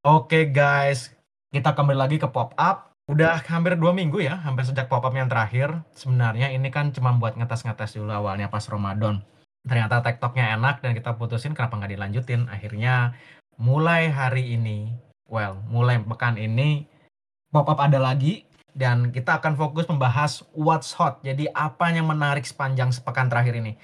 Oke guys, kita kembali lagi ke pop up. Udah hampir dua minggu ya, hampir sejak pop up yang terakhir. Sebenarnya ini kan cuma buat ngetes-ngetes dulu awalnya pas Ramadan. Ternyata TikToknya enak dan kita putusin kenapa nggak dilanjutin. Akhirnya mulai hari ini, well, mulai pekan ini pop up ada lagi dan kita akan fokus membahas what's hot. Jadi apa yang menarik sepanjang sepekan terakhir ini.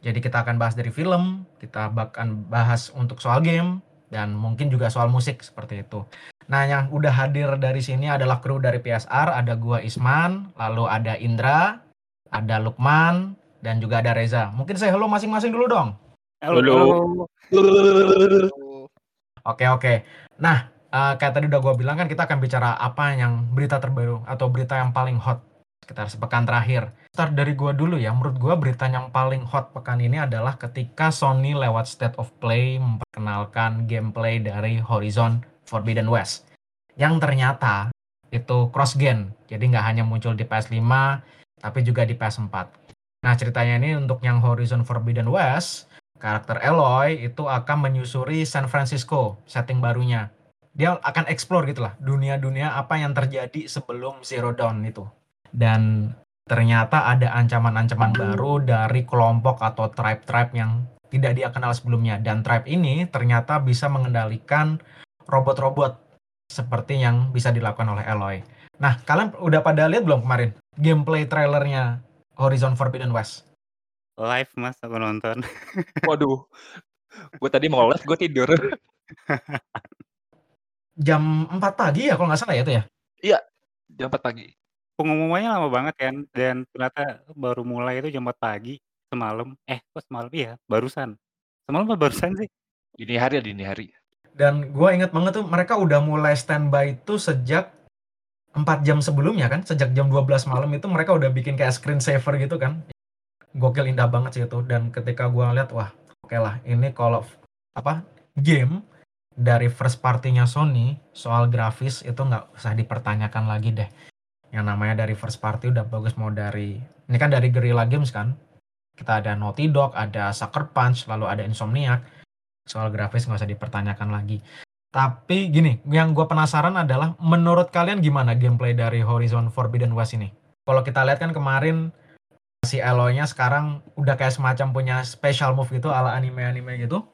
Jadi kita akan bahas dari film, kita akan bahas untuk soal game, dan mungkin juga soal musik seperti itu. Nah, yang udah hadir dari sini adalah kru dari PSR, ada gua Isman, lalu ada Indra, ada Lukman, dan juga ada Reza. Mungkin saya halo masing-masing dulu dong. Halo. Oke, oke. Nah, uh, kayak tadi udah gua bilang kan kita akan bicara apa yang berita terbaru atau berita yang paling hot sekitar sepekan terakhir. Start dari gua dulu ya. Menurut gua berita yang paling hot pekan ini adalah ketika Sony lewat State of Play memperkenalkan gameplay dari Horizon Forbidden West. Yang ternyata itu cross gen. Jadi nggak hanya muncul di PS5 tapi juga di PS4. Nah, ceritanya ini untuk yang Horizon Forbidden West, karakter Aloy itu akan menyusuri San Francisco, setting barunya. Dia akan explore gitulah dunia-dunia apa yang terjadi sebelum Zero Dawn itu dan ternyata ada ancaman-ancaman baru dari kelompok atau tribe-tribe yang tidak dia kenal sebelumnya dan tribe ini ternyata bisa mengendalikan robot-robot seperti yang bisa dilakukan oleh Eloy. Nah, kalian udah pada lihat belum kemarin gameplay trailernya Horizon Forbidden West? Live mas, aku nonton. Waduh, gue tadi mau live, gue tidur. jam 4 pagi ya kalau nggak salah ya itu ya? Iya, jam 4 pagi pengumumannya lama banget kan dan ternyata baru mulai itu jam 4 pagi semalam. Eh, kok semalam? Iya, barusan. Semalam apa barusan sih? Dini hari ya, dini hari. Dan gue inget banget tuh mereka udah mulai standby itu sejak 4 jam sebelumnya kan, sejak jam 12 malam itu mereka udah bikin kayak screen saver gitu kan. Gokil indah banget sih itu dan ketika gue lihat wah, oke okay lah ini kalau apa game dari first partinya Sony soal grafis itu nggak usah dipertanyakan lagi deh yang namanya dari first party udah bagus mau dari ini kan dari Guerrilla Games kan? Kita ada Naughty Dog ada Sucker Punch lalu ada Insomniac. Soal grafis nggak usah dipertanyakan lagi. Tapi gini yang gue penasaran adalah menurut kalian gimana gameplay dari Horizon Forbidden West ini? Kalau kita lihat kan kemarin si Eloy-nya sekarang udah kayak semacam punya special move gitu ala anime-anime gitu.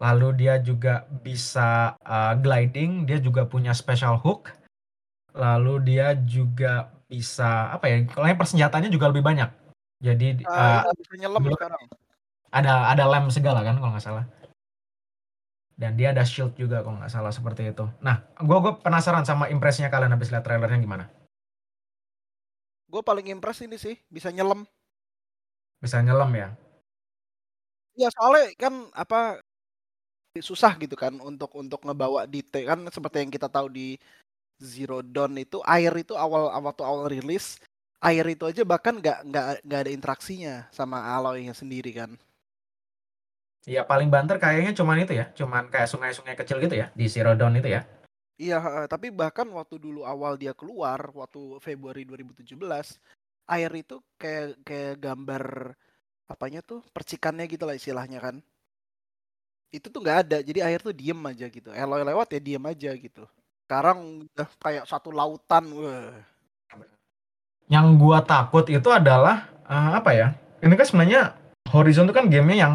Lalu dia juga bisa uh, gliding dia juga punya special hook lalu dia juga bisa apa ya kalau persenjataannya juga lebih banyak. Jadi uh, uh, bisa nyelam sekarang. Ada ada lem segala kan kalau nggak salah. Dan dia ada shield juga kalau nggak salah seperti itu. Nah gue gue penasaran sama impresnya kalian habis lihat trailernya gimana? Gue paling impress ini sih bisa nyelam. Bisa nyelam ya? Ya soalnya kan apa susah gitu kan untuk untuk ngebawa detail. Kan seperti yang kita tahu di Zero Dawn itu air itu awal waktu awal rilis air itu aja bahkan nggak nggak nggak ada interaksinya sama Aloy-nya sendiri kan. Iya paling banter kayaknya cuman itu ya, cuman kayak sungai-sungai kecil gitu ya di Zero Dawn itu ya. Iya, tapi bahkan waktu dulu awal dia keluar waktu Februari 2017 air itu kayak kayak gambar apanya tuh percikannya gitu lah istilahnya kan. Itu tuh nggak ada, jadi air tuh diem aja gitu. Eloy lewat ya diem aja gitu. Sekarang udah kayak satu lautan. Wah. Yang gua takut itu adalah uh, apa ya? Ini kan sebenarnya Horizon itu kan gamenya yang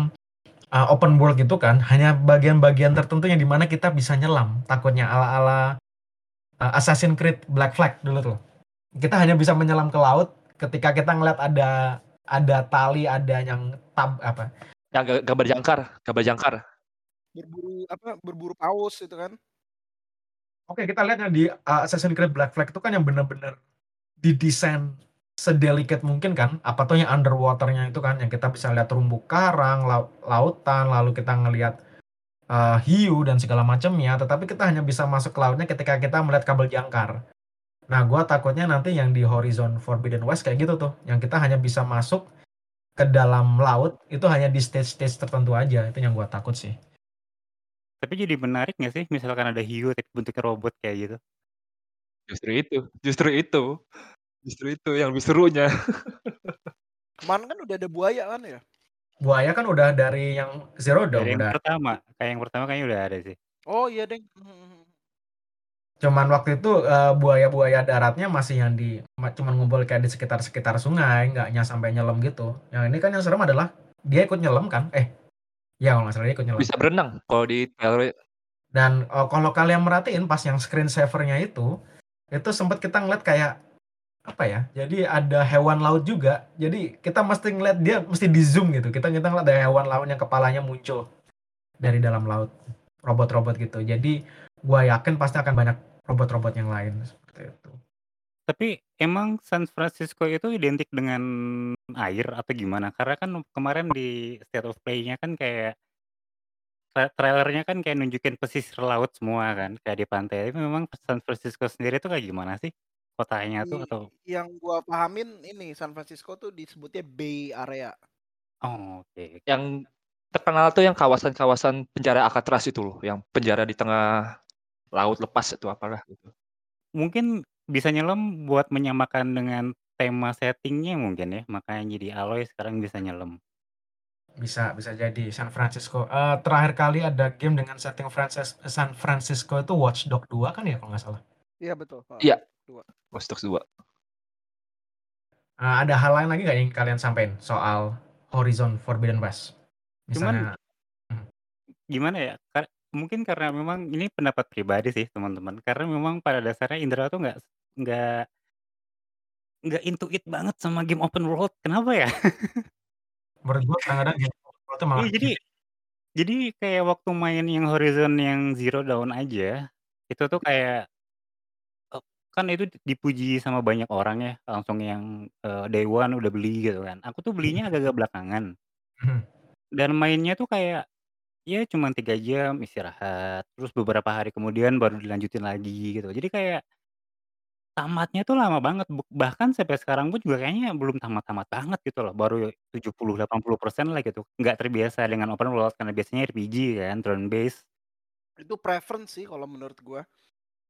uh, open world gitu kan, hanya bagian-bagian tertentu yang di mana kita bisa nyelam. Takutnya ala-ala uh, Assassin's Creed Black Flag dulu tuh. Kita hanya bisa menyelam ke laut ketika kita ngeliat ada ada tali, ada yang tab apa? Yang gambar jangkar, gambar jangkar. Berburu apa? Berburu paus itu kan? Oke, kita lihat yang di uh, Assassin's Creed Black Flag itu kan yang benar-benar didesain sedelikat mungkin kan? Apa tuh yang underwaternya itu kan? Yang kita bisa lihat terumbu karang lau lautan lalu kita ngelihat uh, hiu dan segala macamnya tetapi kita hanya bisa masuk ke lautnya ketika kita melihat kabel jangkar. Nah gue takutnya nanti yang di Horizon Forbidden West kayak gitu tuh. Yang kita hanya bisa masuk ke dalam laut itu hanya di stage-stage tertentu aja. Itu yang gue takut sih tapi jadi menarik nggak sih misalkan ada hiu tapi bentuknya robot kayak gitu? Justru itu justru itu. Justru itu yang lebih serunya. Kemarin kan udah ada buaya kan ya? Buaya kan udah dari yang Zero Dawn Dari yang udah. pertama, kayak yang pertama kayaknya udah ada sih. Oh iya, Deng. Cuman waktu itu uh, buaya-buaya daratnya masih yang di cuman ngumpul kayak di sekitar-sekitar sungai, nggak sampai nyelam gitu. Yang ini kan yang serem adalah dia ikut nyelam kan? Eh, ya kalau nggak salah dia ikut nyelam. Bisa berenang kalau di trailer. Dan uh, kalau kalian merhatiin pas yang screen savernya itu, itu sempat kita ngeliat kayak apa ya? Jadi ada hewan laut juga. Jadi kita mesti ngeliat dia mesti di zoom gitu. Kita kita ngeliat ada hewan laut yang kepalanya muncul dari dalam laut, robot-robot gitu. Jadi gua yakin pasti akan banyak robot-robot yang lain seperti itu. Tapi emang San Francisco itu identik dengan air atau gimana? Karena kan kemarin di State of Play-nya kan kayak trailernya kan kayak nunjukin pesisir laut semua kan, kayak di pantai. Tapi memang San Francisco sendiri itu kayak gimana sih? Kotanya tuh atau yang gua pahamin ini San Francisco tuh disebutnya Bay Area. Oh, oke. Yang terkenal tuh yang kawasan-kawasan penjara Alcatraz itu loh, yang penjara di tengah laut lepas itu apalah gitu. Mungkin bisa nyelam buat menyamakan dengan tema settingnya mungkin ya, makanya jadi Aloy sekarang bisa nyelam. Bisa bisa jadi San Francisco. Uh, terakhir kali ada game dengan setting Francis San Francisco itu Watch Dog 2 kan ya kalau nggak salah? Iya betul. Iya. Dua. Watch Dogs 2. Uh, ada hal lain lagi nggak yang kalian sampaikan soal Horizon Forbidden West? Misalnya, Cuman, hmm. gimana ya? mungkin karena memang ini pendapat pribadi sih teman-teman, karena memang pada dasarnya Indra tuh nggak nggak nggak into it banget sama game open world, kenapa ya? Menurut gua kadang-kadang game open world malah Iya, jadi jadi kayak waktu main yang Horizon yang Zero Dawn aja, itu tuh kayak oh, kan itu dipuji sama banyak orang ya, langsung yang, uh, day one udah beli gitu kan. Aku tuh belinya agak-agak belakangan. Hmm. Dan mainnya tuh kayak Ya cuma tiga jam istirahat, terus beberapa hari kemudian baru dilanjutin lagi gitu. Jadi kayak tamatnya tuh lama banget, bahkan sampai sekarang pun juga kayaknya belum tamat-tamat banget gitu loh, baru 70-80% lah gitu. Nggak terbiasa dengan open world karena biasanya RPG kan, turn based. Itu preference sih kalau menurut gua.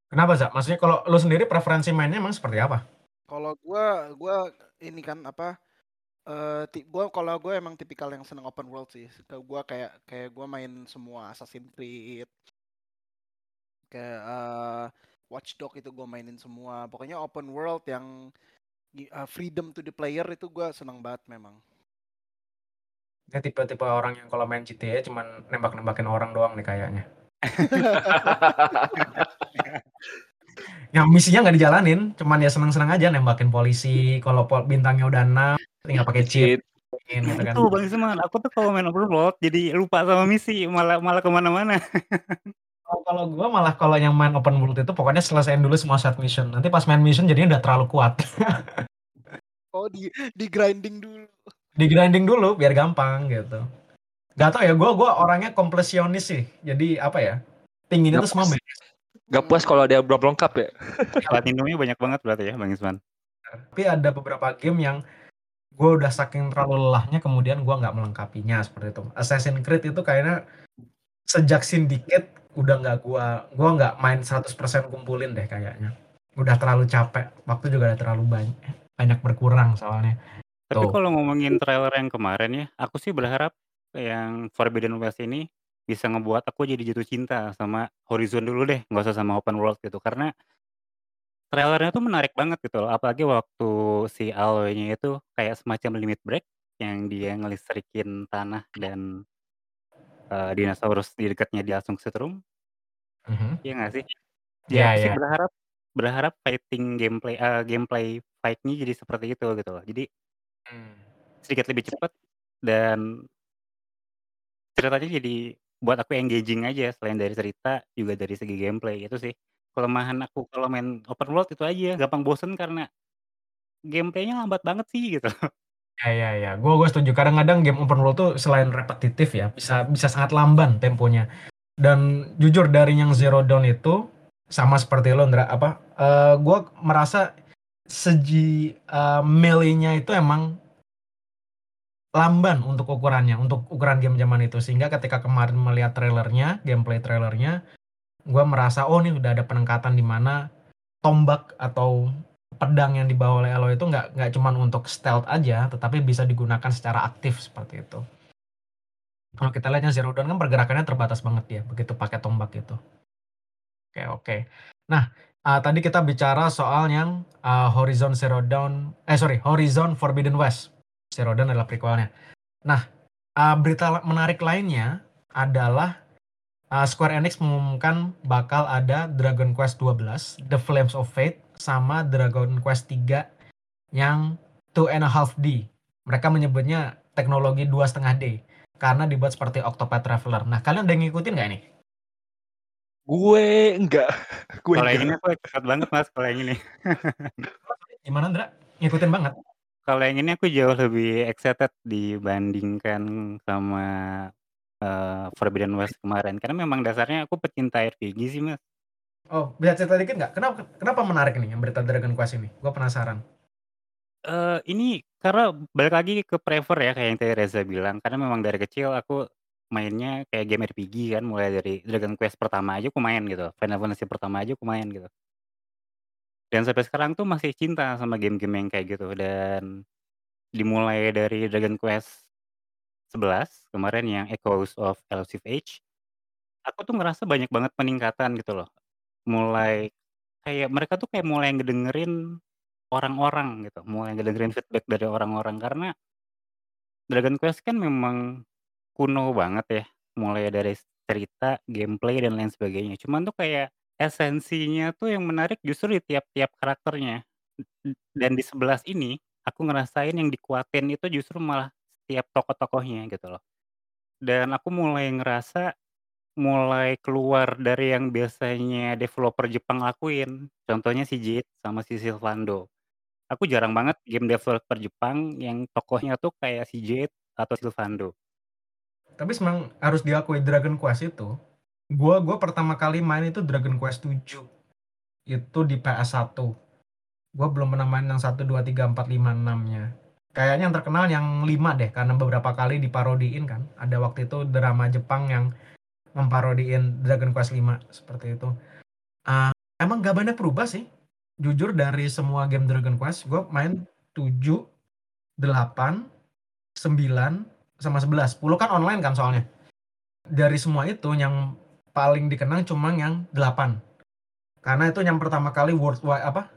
Kenapa, Zak? Maksudnya kalau lu sendiri preferensi mainnya emang seperti apa? Kalau gua gua ini kan apa Uh, gue kalau gue emang tipikal yang seneng open world sih. Gue kayak kayak gue main semua Assassin's Creed, kayak uh, Watch Dog itu gue mainin semua. Pokoknya open world yang uh, freedom to the player itu gue seneng banget memang. Ya tipe-tipe orang yang kalau main GTA cuman nembak-nembakin orang doang nih kayaknya. yang misinya nggak dijalanin, cuman ya seneng-seneng aja nembakin polisi. Kalau bintangnya udah enam, tinggal pakai cheat. Gitu kan. Itu Bang Isman, aku tuh kalau main overworld jadi lupa sama misi, malah malah ke mana-mana. Kalau gue malah kalau yang main open world itu pokoknya selesaiin dulu semua set mission. Nanti pas main mission jadinya udah terlalu kuat. oh, di di grinding dulu. Di grinding dulu biar gampang gitu. Gak tau ya, gue gua orangnya komplesionis sih. Jadi apa ya? Tingginya tuh semua beres. Gak puas kalau ada belum lengkap ya? Platinumnya banyak banget berarti ya Bang Isman. Tapi ada beberapa game yang gue udah saking terlalu lelahnya kemudian gue nggak melengkapinya seperti itu. Assassin's Creed itu kayaknya sejak Syndicate udah nggak gue gue nggak main 100% kumpulin deh kayaknya. Udah terlalu capek, waktu juga udah terlalu banyak banyak berkurang soalnya. Tapi kalau ngomongin trailer yang kemarin ya, aku sih berharap yang Forbidden West ini bisa ngebuat aku jadi jatuh cinta sama Horizon dulu deh, nggak usah sama open world gitu. Karena trailernya tuh menarik banget gitu loh, apalagi waktu si Aloy-nya itu kayak semacam limit break yang dia ngelistrikin tanah dan uh, dinosaurus di dekatnya dia langsung setrum. Mm-hmm. Iya nggak sih? Ya, yeah, sih yeah. berharap berharap fighting gameplay uh, gameplay fight-nya jadi seperti itu gitu loh. Jadi hmm. sedikit lebih cepat dan ceritanya jadi buat aku engaging aja selain dari cerita juga dari segi gameplay itu sih kelemahan aku kalau main open world itu aja gampang bosen karena gameplaynya lambat banget sih gitu. Ya ya ya, gue gue setuju. Kadang-kadang game open world tuh selain repetitif ya, bisa bisa sangat lamban temponya. Dan jujur dari yang Zero Dawn itu sama seperti lo, Ndra, apa? Uh, eh, gue merasa segi uh, melee-nya itu emang lamban untuk ukurannya, untuk ukuran game zaman itu. Sehingga ketika kemarin melihat trailernya, gameplay trailernya, gue merasa, oh ini udah ada peningkatan di mana tombak atau pedang yang dibawa oleh Aloy itu nggak nggak cuma untuk stealth aja, tetapi bisa digunakan secara aktif seperti itu. Kalau kita lihatnya Zero Dawn kan pergerakannya terbatas banget ya, begitu pakai tombak itu. Oke oke. Nah, uh, tadi kita bicara soal yang uh, Horizon Zero Dawn, eh sorry, Horizon Forbidden West. Zero Dawn adalah prequelnya. Nah, uh, berita menarik lainnya adalah uh, Square Enix mengumumkan bakal ada Dragon Quest 12, The Flames of Fate, sama Dragon Quest 3 yang two and a half D. Mereka menyebutnya teknologi dua setengah D karena dibuat seperti Octopath Traveler. Nah, kalian udah ngikutin nggak ini? Gue enggak. Gue Kalau yang ini aku excited banget mas, kalau yang ini. Gimana, Ndra? Ngikutin banget. Kalau yang ini aku jauh lebih excited dibandingkan sama uh, Forbidden West kemarin. Karena memang dasarnya aku pecinta RPG sih mas. Oh, bisa cerita dikit nggak? Kenapa kenapa menarik nih yang berita Dragon Quest ini? Gue penasaran. Uh, ini karena balik lagi ke prefer ya kayak yang tadi Reza bilang. Karena memang dari kecil aku mainnya kayak game RPG kan mulai dari Dragon Quest pertama aja aku main gitu Final Fantasy pertama aja aku main gitu dan sampai sekarang tuh masih cinta sama game-game yang kayak gitu dan dimulai dari Dragon Quest 11 kemarin yang Echoes of Elusive Age aku tuh ngerasa banyak banget peningkatan gitu loh mulai kayak mereka tuh kayak mulai ngedengerin orang-orang gitu mulai ngedengerin feedback dari orang-orang karena Dragon Quest kan memang kuno banget ya, mulai dari cerita, gameplay, dan lain sebagainya. Cuman tuh kayak esensinya tuh yang menarik justru di tiap-tiap karakternya. Dan di sebelas ini, aku ngerasain yang dikuatin itu justru malah setiap tokoh-tokohnya gitu loh. Dan aku mulai ngerasa mulai keluar dari yang biasanya developer Jepang lakuin. Contohnya si Jade sama si Silvando. Aku jarang banget game developer Jepang yang tokohnya tuh kayak si Jade atau Silvando. Tapi memang harus diakui Dragon Quest itu, gua gua pertama kali main itu Dragon Quest 7. Itu di PS1. Gua belum pernah main yang 1 2 3 4 5 6-nya. Kayaknya yang terkenal yang 5 deh karena beberapa kali diparodiin kan. Ada waktu itu drama Jepang yang memparodiin Dragon Quest 5 seperti itu. Uh, emang gak banyak berubah sih. Jujur dari semua game Dragon Quest, gue main 7, 8, 9, sama 11. 10 kan online kan soalnya. Dari semua itu yang paling dikenang cuma yang 8. Karena itu yang pertama kali world wide apa?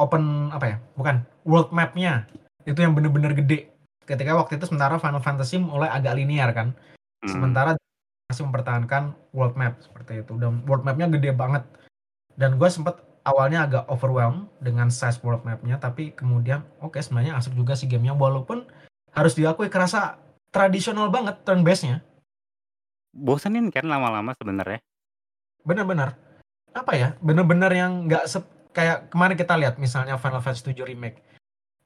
Open apa ya? Bukan, world map-nya. Itu yang bener-bener gede. Ketika waktu itu sementara Final Fantasy mulai agak linear kan. Hmm. Sementara masih mempertahankan world map seperti itu. Dan world map-nya gede banget. Dan gue sempet awalnya agak overwhelmed dengan size world map-nya, tapi kemudian oke okay, sebenarnya asik juga sih gamenya walaupun harus diakui kerasa tradisional banget turn base-nya. Bosenin kan lama-lama sebenarnya. Bener-bener. Apa ya? Bener-bener yang nggak kayak kemarin kita lihat misalnya Final Fantasy 7 remake.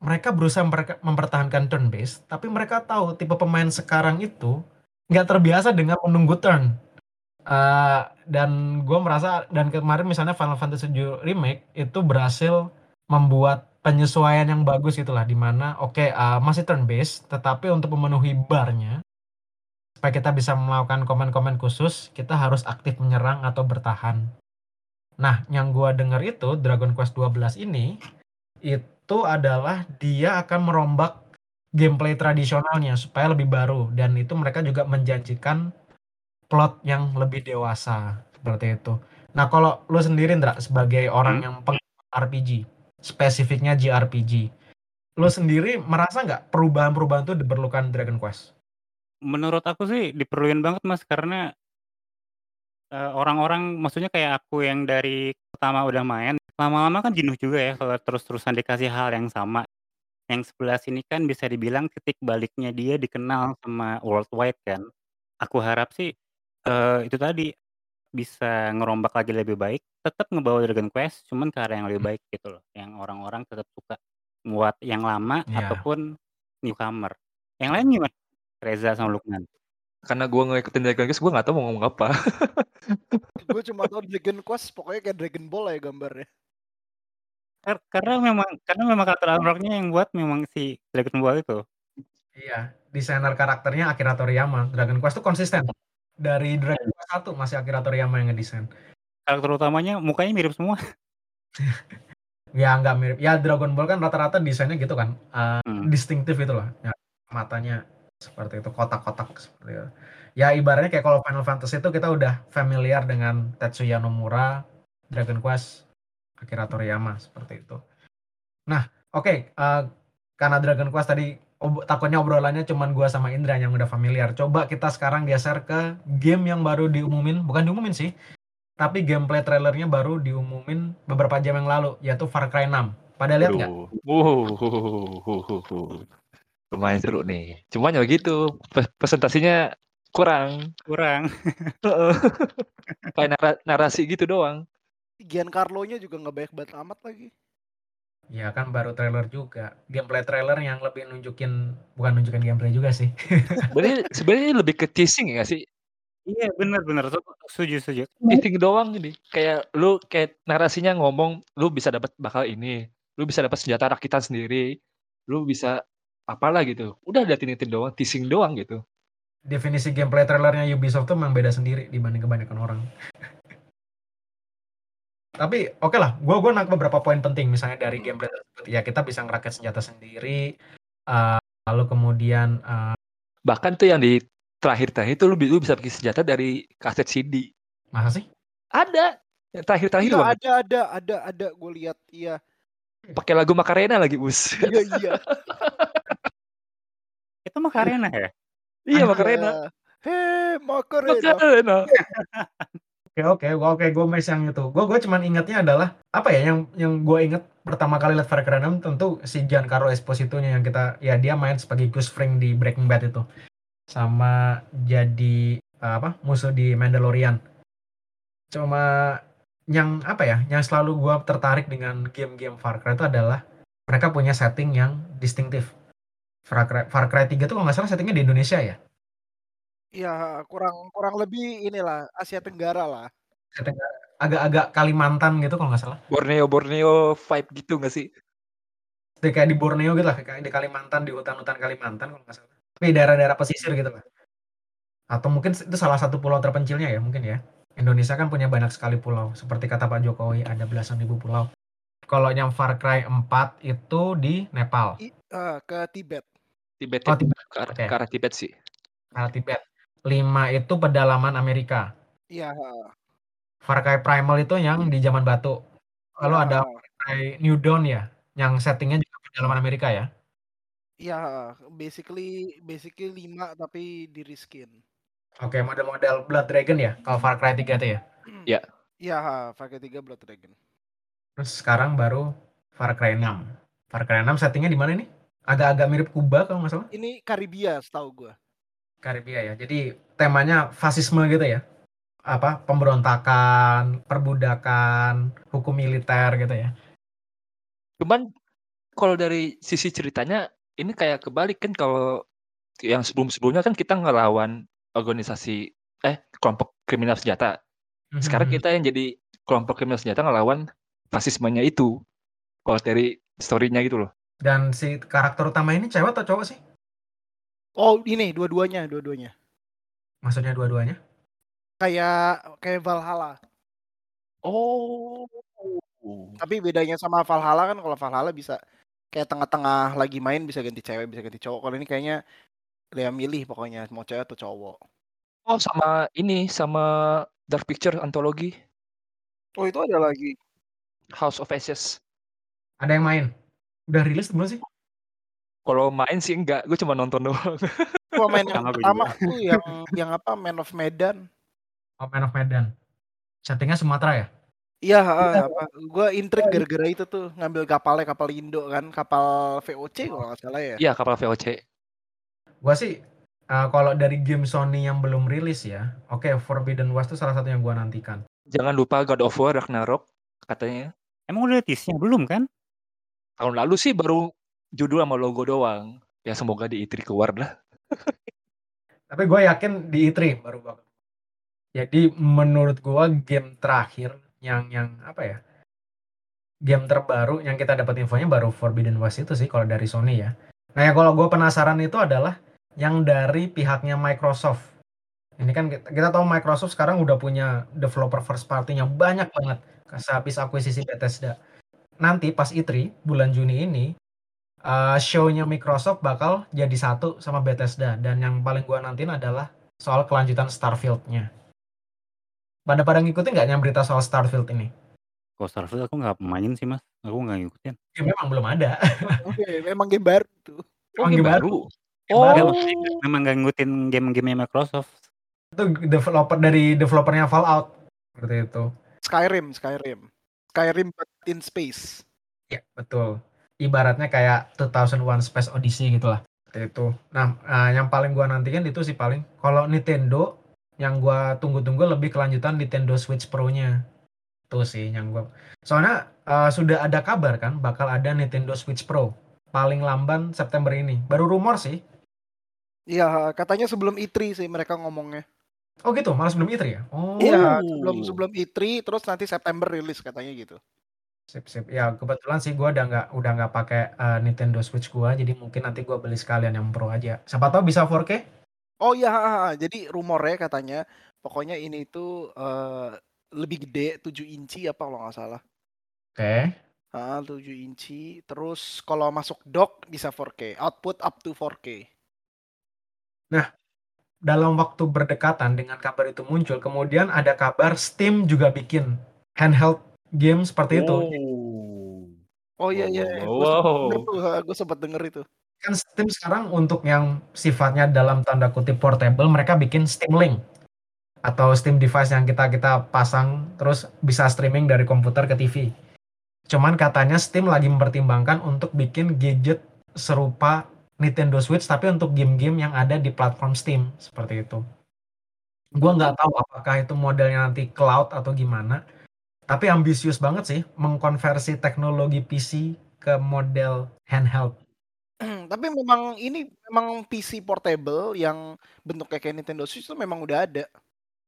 Mereka berusaha mempertahankan turn base, tapi mereka tahu tipe pemain sekarang itu nggak terbiasa dengan menunggu turn. Uh, dan gue merasa dan kemarin misalnya Final Fantasy 7 remake itu berhasil membuat penyesuaian yang bagus itulah di mana oke okay, uh, masih turn based tetapi untuk memenuhi barnya supaya kita bisa melakukan komen-komen khusus kita harus aktif menyerang atau bertahan. Nah, yang gua dengar itu Dragon Quest 12 ini itu adalah dia akan merombak gameplay tradisionalnya supaya lebih baru dan itu mereka juga menjanjikan plot yang lebih dewasa seperti itu. Nah, kalau lu sendiri Ndra sebagai orang hmm. yang penggemar RPG, spesifiknya JRPG. Lo sendiri merasa nggak perubahan-perubahan itu diperlukan Dragon Quest? Menurut aku sih diperluin banget mas karena uh, orang-orang maksudnya kayak aku yang dari pertama udah main lama-lama kan jenuh juga ya kalau terus-terusan dikasih hal yang sama. Yang sebelah sini kan bisa dibilang titik baliknya dia dikenal sama worldwide kan. Aku harap sih uh, itu tadi bisa ngerombak lagi lebih baik, tetap ngebawa Dragon Quest, cuman ke arah yang lebih baik gitu loh, yang orang-orang tetap suka buat yang lama yeah. ataupun newcomer. Yang lain gimana? Reza sama Lukman. Karena gue ngikutin Dragon Quest, gue gak tau mau ngomong apa. gue cuma tau Dragon Quest, pokoknya kayak Dragon Ball ya gambarnya. Karena memang karena memang karakter artworknya yang buat memang si Dragon Ball itu. Iya, desainer karakternya Akira Toriyama. Dragon Quest tuh konsisten dari Dragon Quest 1 masih Akira Toriyama yang ngedesain. Karakter utamanya mukanya mirip semua. ya nggak mirip. Ya Dragon Ball kan rata-rata desainnya gitu kan. Uh, hmm. Distintif itu loh. Ya, matanya seperti itu kotak-kotak seperti itu. Ya ibaratnya kayak kalau Final Fantasy itu kita udah familiar dengan Tetsuya Nomura, Dragon Quest Akira Toriyama seperti itu. Nah, oke, eh, karena Dragon Quest tadi ob- takutnya obrolannya cuman gua sama Indra yang udah familiar. Coba kita sekarang geser ke game yang baru diumumin, bukan diumumin sih, tapi gameplay trailernya baru diumumin beberapa jam yang lalu, yaitu Far Cry 6. Pada lihat nggak? Uh, uh, uh, uh, uh. Lumayan seru nih. Cuman ya gitu, presentasinya kurang. Kurang. Kayak nara- narasi gitu doang. Giancarlo-nya juga nggak banyak banget amat lagi. Ya kan baru trailer juga. Gameplay trailer yang lebih nunjukin, bukan nunjukin gameplay juga sih. Sebenarnya sebenarnya lebih ke teasing ya nggak sih? Iya benar benar. Setuju setuju. Teasing doang ini. Kayak lu kayak narasinya ngomong lu bisa dapat bakal ini, lu bisa dapat senjata rakitan sendiri, lu bisa apalah gitu. Udah liatin-liatin doang, teasing doang gitu. Definisi gameplay trailernya Ubisoft tuh memang beda sendiri dibanding kebanyakan orang. Tapi oke lah, gue gue nangkep beberapa poin penting misalnya dari gameplay tersebut. Ya kita bisa ngerakit senjata sendiri, eh, lalu kemudian eh, Bahkan tuh yang di terakhir-terakhir itu lu, lu bisa bikin senjata dari kaset CD. masa sih? Ada. Yang terakhir-terakhir Iya banget. ada ada ada ada gue lihat iya Pakai lagu Macarena lagi, Bus. iya iya. Itu Makarena ya? iya, Ada. Macarena. Hei Macarena. Macarena. Oke oke gue oke gue mes yang itu. Gue gue cuman ingatnya adalah apa ya yang yang gue inget pertama kali lihat 6 tentu si Giancarlo Esposito-nya yang kita ya dia main sebagai Gus Fring di Breaking Bad itu sama jadi eh, apa musuh di Mandalorian. Cuma yang apa ya yang selalu gue tertarik dengan game-game Far Cry itu adalah mereka punya setting yang distintif. Far Cry, Far Cry 3 tuh kalau nggak salah settingnya di Indonesia ya. Ya kurang kurang lebih inilah Asia Tenggara lah. Agak-agak Kalimantan gitu kalau nggak salah. Borneo Borneo vibe gitu nggak sih? Seperti kayak di Borneo gitu lah, kayak di Kalimantan, di hutan-hutan Kalimantan kalau nggak salah. Tapi daerah-daerah pesisir gitu lah. Atau mungkin itu salah satu pulau terpencilnya ya mungkin ya. Indonesia kan punya banyak sekali pulau. Seperti kata Pak Jokowi, ada belasan ribu pulau. Kalau yang Far Cry 4 itu di Nepal, I, eh, ke Tibet. Tibet, Oh, ya. Tibet. Ke, arah, Oke. ke arah Tibet sih. nah, Tibet. 5 itu pedalaman Amerika. Iya. Far Cry Primal itu yang di zaman batu. Lalu iya, ada Far Cry New Dawn ya, yang settingnya juga pedalaman Amerika ya. Iya, basically basically 5 tapi di reskin. Oke, model-model Blood Dragon ya, kalau Far Cry 3 itu ya. Iya, Far Cry 3 Blood Dragon. Terus sekarang baru Far Cry 6. Far Cry 6 settingnya di mana nih? Agak-agak mirip Kuba kalau nggak salah. Ini Karibia setahu gua. Karibia ya. Jadi temanya fasisme gitu ya. Apa? Pemberontakan, perbudakan, hukum militer gitu ya. Cuman kalau dari sisi ceritanya ini kayak kebalik kan kalau yang sebelum-sebelumnya kan kita ngelawan organisasi eh kelompok kriminal senjata. Sekarang Mhm. kita yang jadi kelompok kriminal senjata ngelawan fasismenya itu. Kalau dari story-nya gitu loh. Dan si karakter utama ini cewek atau cowok sih? Oh, ini dua-duanya, dua-duanya. Maksudnya dua-duanya? Kayak kayak Valhalla. Oh. Tapi bedanya sama Valhalla kan kalau Valhalla bisa kayak tengah-tengah lagi main bisa ganti cewek, bisa ganti cowok. Kalau ini kayaknya dia milih pokoknya mau cewek atau cowok. Oh sama ini sama Dark Picture antologi Oh, itu ada lagi. House of Ashes. Ada yang main? Udah rilis belum sih? Kalau main sih enggak, gue cuma nonton doang. Gua main yang Sama gue pertama tuh yang yang apa Man of Medan. Oh, Man of Medan. Settingnya Sumatera ya? Iya, heeh, apa gua intrik gara-gara itu tuh ngambil kapalnya kapal Indo kan, kapal VOC kalau nggak salah ya. Iya kapal VOC. Gua sih eh, kalau dari game Sony yang belum rilis ya, oke Forbidden West itu salah satu yang gua nantikan. Jangan lupa God of War Ragnarok katanya. Emang udah tease-nya belum kan? Tahun lalu sih baru judul sama logo doang. Ya semoga di E3 keluar lah. Tapi gue yakin di E3 baru bakal. Jadi menurut gua game terakhir yang yang apa ya? Game terbaru yang kita dapat infonya baru Forbidden West itu sih kalau dari Sony ya. Nah ya kalau gue penasaran itu adalah yang dari pihaknya Microsoft. Ini kan kita, kita tahu Microsoft sekarang udah punya developer first party-nya banyak banget sehabis akuisisi Bethesda. Nanti pas E3 bulan Juni ini uh, show-nya Microsoft bakal jadi satu sama Bethesda dan yang paling gua nantiin adalah soal kelanjutan Starfield-nya. Pada pada ngikutin nggak yang berita soal Starfield ini? Kalau Starfield aku nggak main sih, Mas. Aku nggak ngikutin. Ya memang belum ada. Oke, memang game baru tuh. Oh, Emang game game baru? Game Oh. baru. Memang memang nggak ngikutin game-game Microsoft. Itu developer dari developernya Fallout. Seperti itu. Skyrim, Skyrim. Skyrim but in space. Ya, betul. Ibaratnya kayak 2001 Space Odyssey gitu lah. Itu. Nah, eh, yang paling gua nantikan itu sih paling kalau Nintendo yang gua tunggu-tunggu lebih kelanjutan Nintendo Switch Pro-nya. Itu sih yang gua. Soalnya eh, sudah ada kabar kan bakal ada Nintendo Switch Pro paling lamban September ini. Baru rumor sih. Iya, katanya sebelum E3 sih mereka ngomongnya. Oh gitu, malah sebelum E3 ya? Oh, Iya, Oh. sebelum sebelum E3 terus nanti September rilis katanya gitu. Sip sip. Ya kebetulan sih gua udah nggak udah nggak pakai eh, Nintendo Switch gua, jadi mungkin nanti gua beli sekalian yang Pro aja. Siapa tahu bisa 4K? Oh iya, jadi rumornya katanya pokoknya ini tuh eh, lebih gede 7 inci apa kalau nggak salah. Oke. Ah, 7 inci. Terus kalau masuk dock bisa 4K. Output up to 4K. dalam waktu berdekatan dengan kabar itu muncul, kemudian ada kabar Steam juga bikin handheld game seperti itu. Oh. Oh iya Wow, iya, wow, gue sempat wow. denger gue itu. Kan Steam sekarang untuk yang sifatnya dalam tanda kutip portable, mereka bikin Steam Link atau Steam device yang kita kita pasang terus bisa streaming dari komputer ke TV. Cuman katanya Steam lagi mempertimbangkan untuk bikin gadget serupa Nintendo Switch tapi untuk game-game yang ada di platform Steam seperti itu. Gua nggak tahu apakah itu modelnya nanti cloud atau gimana. Tapi ambisius banget sih mengkonversi teknologi PC ke model handheld. Tapi memang ini memang PC portable yang bentuknya kayak Nintendo Switch itu memang udah ada.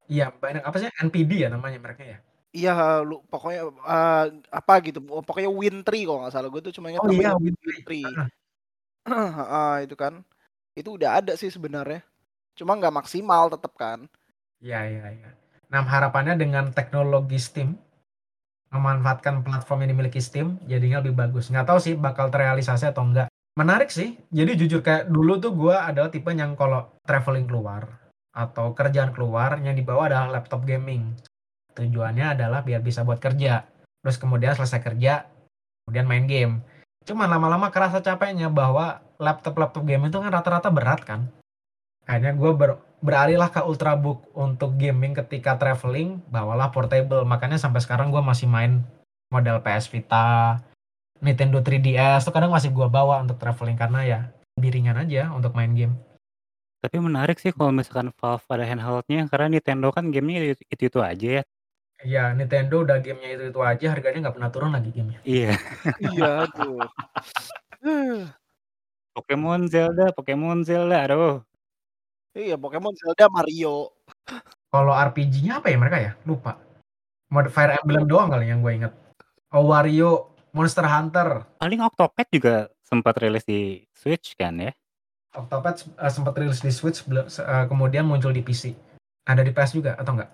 Iya, banyak apa sih NPD ya namanya mereka ya? Iya, lu pokoknya eh, apa gitu, pokoknya Win3 kalau nggak salah. Gue tuh cuma ingat Oh iya, namanya Win3. Win3. Ah. Ah, itu kan, itu udah ada sih sebenarnya. Cuma nggak maksimal tetap kan. Iya, iya, iya. Nah, harapannya dengan teknologi Steam memanfaatkan platform yang dimiliki Steam jadinya lebih bagus. Nggak tahu sih bakal terrealisasi atau enggak. Menarik sih. Jadi jujur kayak dulu tuh gua adalah tipe yang kalau traveling keluar atau kerjaan keluar yang dibawa adalah laptop gaming. Tujuannya adalah biar bisa buat kerja. Terus kemudian selesai kerja, kemudian main game. Cuman lama-lama kerasa capeknya bahwa laptop-laptop game itu kan rata-rata berat kan. Akhirnya gue ber, beralihlah ke Ultrabook untuk gaming ketika traveling, bawalah portable. Makanya sampai sekarang gue masih main model PS Vita, Nintendo 3DS, itu kadang masih gue bawa untuk traveling karena ya lebih ringan aja untuk main game. Tapi menarik sih kalau misalkan Valve ada handheldnya karena Nintendo kan gamenya itu, itu, aja ya. Ya Nintendo udah gamenya itu itu aja, harganya nggak pernah turun lagi gamenya. Iya. Iya, aduh. Eh, Pokemon Zelda, Pokemon Zelda, aduh. Iya, Pokemon Zelda Mario. Kalau RPG-nya apa ya mereka ya? Lupa. Mode Fire Emblem doang kali yang gue inget. Oh Wario, Monster Hunter, Paling Octopath juga sempat rilis di Switch kan ya. Octopath uh, sempat rilis di Switch, uh, kemudian muncul di PC. Ada di PS juga atau enggak?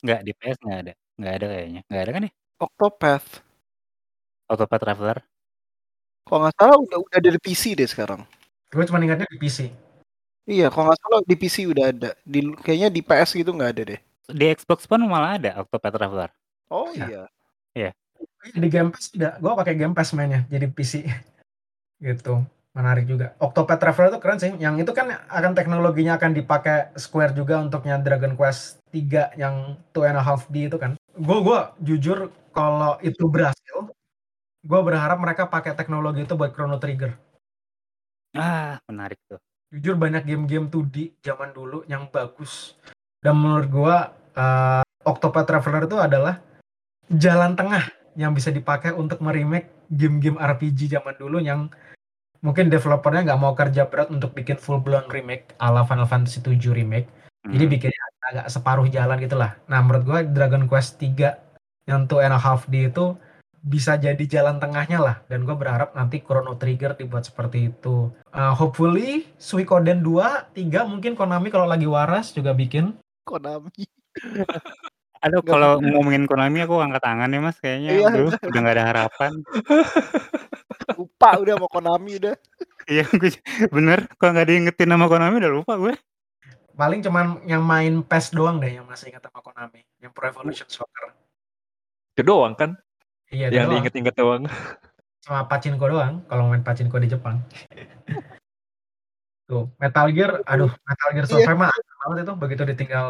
Nggak, di PS nggak ada. Nggak ada kayaknya. Nggak ada kan ya? Octopath. Octopath Traveler. Kalau nggak salah udah udah ada di PC deh sekarang. Gue cuma ingatnya di PC. Iya, kalau nggak salah di PC udah ada. Di kayaknya di PS gitu nggak ada deh. Di Xbox pun malah ada Octopath Traveler. Oh Iya. iya. Di Game Pass udah, gue pakai Game Pass mainnya jadi PC. gitu. Menarik juga. Octopath Traveler itu keren sih. Yang itu kan akan teknologinya akan dipakai Square juga untuknya Dragon Quest 3 yang two and a half D itu kan. Gue gua jujur kalau itu berhasil, gue berharap mereka pakai teknologi itu buat Chrono Trigger. Ah, menarik tuh. Jujur banyak game-game 2D zaman dulu yang bagus. Dan menurut gua eh, Octopath Traveler itu adalah jalan tengah yang bisa dipakai untuk meremake game-game RPG zaman dulu yang mungkin developernya nggak mau kerja berat untuk bikin full blown remake ala Final Fantasy 7 remake. Jadi Hmm. bikinnya agak, agak separuh jalan gitulah. Nah menurut gua Dragon Quest 3 yang two and a half D itu bisa jadi jalan tengahnya lah dan gue berharap nanti Chrono Trigger dibuat seperti itu Uh, hopefully Suikoden 2 3 mungkin Konami kalau lagi waras juga bikin Konami. Aduh, kalau ngomongin Konami aku angkat tangan ya mas. Kayaknya Iya, aduh, udah nggak ada harapan. Lupa udah mau Konami udah. Iya, gue bener. Kalau nggak diingetin nama Konami udah lupa gue. paling cuman yang main PES doang deh yang masih ingat sama Konami yang Pro Evolution Soccer Itu doang kan? Iya, Yang doang. diinget-inget doang. Sama pachinko doang, kalau main pachinko di Jepang. Tuh, Metal Gear, aduh, Metal Gear Iya. Survive mah aneh banget itu begitu ditinggal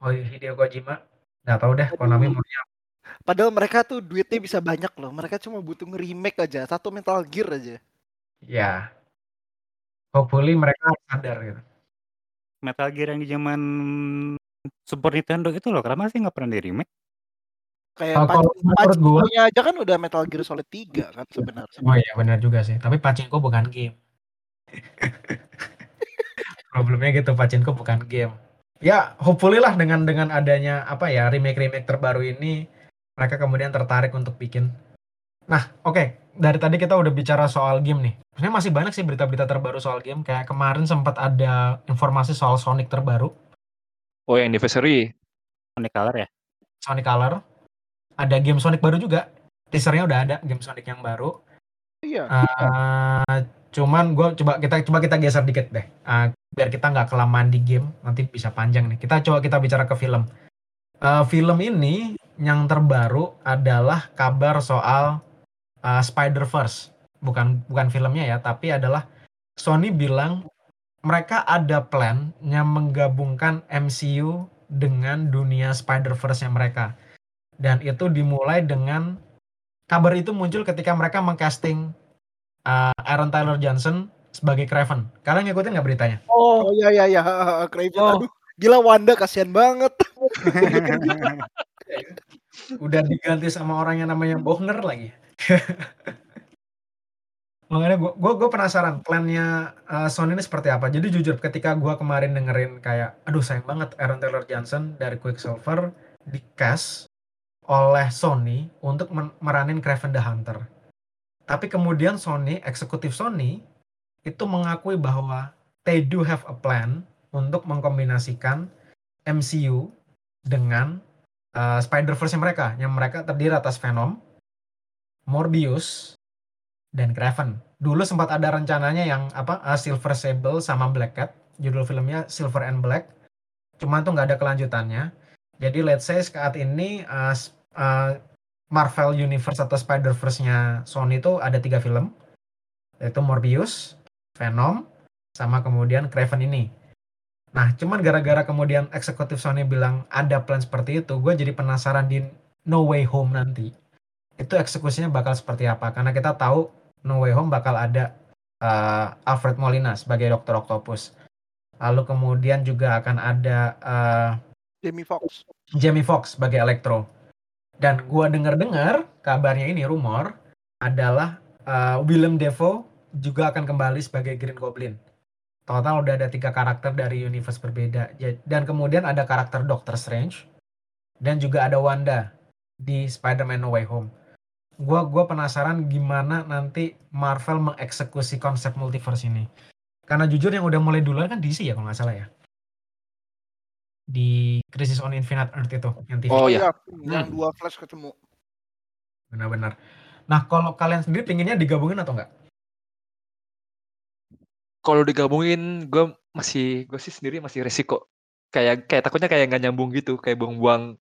oh, Hideo Kojima. Nggak tahu deh Konami maunya Padahal mereka tuh duitnya bisa banyak loh. Mereka cuma butuh nge-remake aja. Satu Metal Gear aja. ya. Hopefully mereka sadar gitu. Metal Gear yang di zaman Super Nintendo itu loh, kenapa sih nggak pernah di remake? Kayak kalau menurut Pachinko-nya aja kan udah Metal Gear Solid 3 kan sebenarnya. Oh iya benar juga sih. Tapi pachinko bukan game. Problemnya gitu pachinko bukan game. Ya hopefully lah dengan dengan adanya apa ya remake remake terbaru ini mereka kemudian tertarik untuk bikin. Nah oke dari tadi kita udah bicara soal game nih. Sebenarnya masih banyak sih berita-berita terbaru soal game. Kayak kemarin sempat ada informasi soal Sonic terbaru, Oh, yang anniversary. Sonic Color ya? Sonic Color. Ada game Sonic baru juga. Teasernya udah ada game Sonic yang baru. Iya. Eh, cuman gue coba kita coba kita geser dikit deh Eh, biar kita nggak kelamaan di game nanti bisa panjang nih kita coba kita bicara ke film Eh, film ini yang terbaru adalah kabar soal eh, Spider-Verse bukan bukan filmnya ya tapi adalah Sony bilang mereka ada plan yang menggabungkan MCU dengan dunia Spider-Verse-nya mereka dan itu dimulai dengan kabar itu muncul ketika mereka mengcasting uh, Aaron Taylor Johnson sebagai Craven. Kalian ngikutin nggak beritanya? Oh iya iya iya. Craven. Oh. Aduh, gila Wanda kasihan banget. Udah diganti sama orang yang namanya Bohner lagi. Makanya gue gue penasaran plannya uh, Sony ini seperti apa. Jadi jujur ketika gue kemarin dengerin kayak, aduh sayang banget Aaron Taylor Johnson dari Quicksilver di cast oleh Sony untuk meranin Craven the Hunter. Tapi kemudian Sony, eksekutif Sony itu mengakui bahwa they do have a plan untuk mengkombinasikan MCU dengan uh, Spider-Verse mereka yang mereka terdiri atas Venom, Morbius, dan Craven. Dulu sempat ada rencananya yang apa uh, Silver Sable sama Black Cat, judul filmnya Silver and Black. Cuma tuh nggak ada kelanjutannya. Jadi let's say saat ini uh, uh, Marvel Universe atau Spider-Verse-nya Sony itu ada tiga film, yaitu Morbius, Venom, sama kemudian Craven ini. Nah, cuman gara-gara kemudian eksekutif Sony bilang ada plan seperti itu, gue jadi penasaran di No Way Home nanti. Itu eksekusinya bakal seperti apa? Karena kita tahu No Way Home bakal ada uh, Alfred Molina sebagai Dr. Octopus. Lalu kemudian juga akan ada uh, Jamie Foxx. Jamie Foxx sebagai Electro. Dan gua dengar-dengar kabarnya ini rumor adalah uh, Willem Dafoe juga akan kembali sebagai Green Goblin. Total udah ada tiga karakter dari universe berbeda. Dan kemudian ada karakter Doctor Strange dan juga ada Wanda di Spider-Man No Way Home. Gua gua penasaran gimana nanti Marvel mengeksekusi konsep multiverse ini. Karena jujur yang udah mulai duluan kan DC ya kalau nggak salah ya. Di Crisis on Infinite Earth itu yang TV. Oh, iya. Yang dua flash ketemu. Benar-benar. Nah, kalau kalian sendiri pinginnya digabungin atau enggak? Kalau digabungin, gue masih gue sih sendiri masih resiko. Kayak kayak takutnya kayak nggak nyambung gitu, kayak buang-buang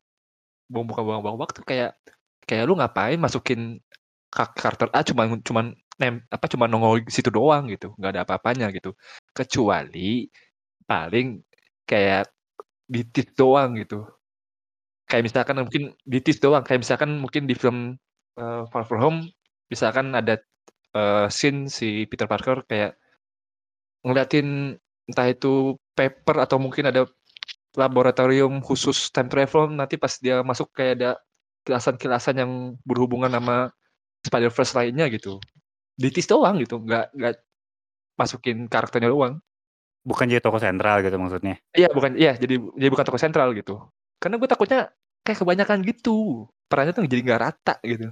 buang bukan buang-buang waktu kayak kayak lu ngapain masukin ka- karakter A cuman cuman nem apa cuma nongol di situ doang gitu, nggak ada apa-apanya gitu. Kecuali paling kayak di tease doang gitu. Kayak misalkan mungkin di tease doang, kayak misalkan mungkin di film eh, Far From Home misalkan ada eh, scene si Peter Parker kayak ngeliatin entah itu paper atau mungkin ada laboratorium khusus time travel nanti pas dia masuk kayak ada kilasan-kilasan yang berhubungan sama Spider-Verse lainnya gitu. Ditis doang gitu, nggak nggak masukin karakternya doang. Bukan jadi toko sentral gitu maksudnya. Iya bukan, iya jadi jadi bukan tokoh sentral gitu. Karena gue takutnya kayak kebanyakan gitu, perannya tuh jadi nggak rata gitu.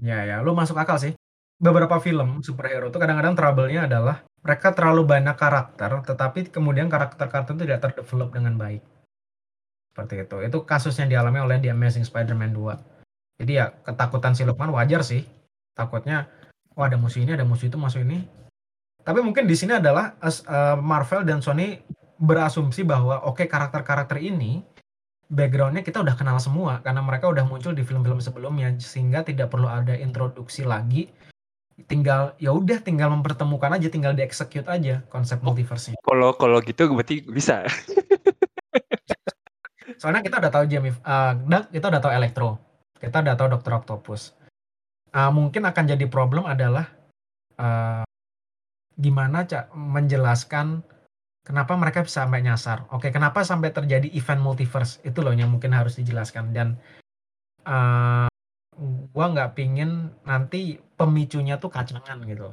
Ya, ya, lu masuk akal sih. Beberapa film superhero tuh kadang-kadang trouble-nya adalah mereka terlalu banyak karakter, tetapi kemudian karakter-karakter itu tidak terdevelop dengan baik. Seperti itu. Itu kasus yang dialami oleh The Amazing Spider-Man 2. Jadi ya ketakutan si Lukman wajar sih. Takutnya, wah ada musuh ini, ada musuh itu, musuh ini. Tapi mungkin di sini adalah eh, Marvel dan Sony berasumsi bahwa oke karakter-karakter ini background-nya kita udah kenal semua karena mereka udah muncul di film-film sebelumnya sehingga tidak perlu ada introduksi lagi. Tinggal ya udah tinggal mempertemukan aja, tinggal di-execute aja konsep multiverse-nya. Kalau kalau gitu berarti bisa. Soalnya kita udah tahu Jamie uh, kita udah tahu Electro. Kita udah tahu Dr. Octopus. Uh, mungkin akan jadi problem adalah uh, gimana cak menjelaskan kenapa mereka bisa sampai nyasar. Oke, kenapa sampai terjadi event multiverse? Itu loh yang mungkin harus dijelaskan dan uh, gua nggak pingin nanti pemicunya tuh kacangan gitu.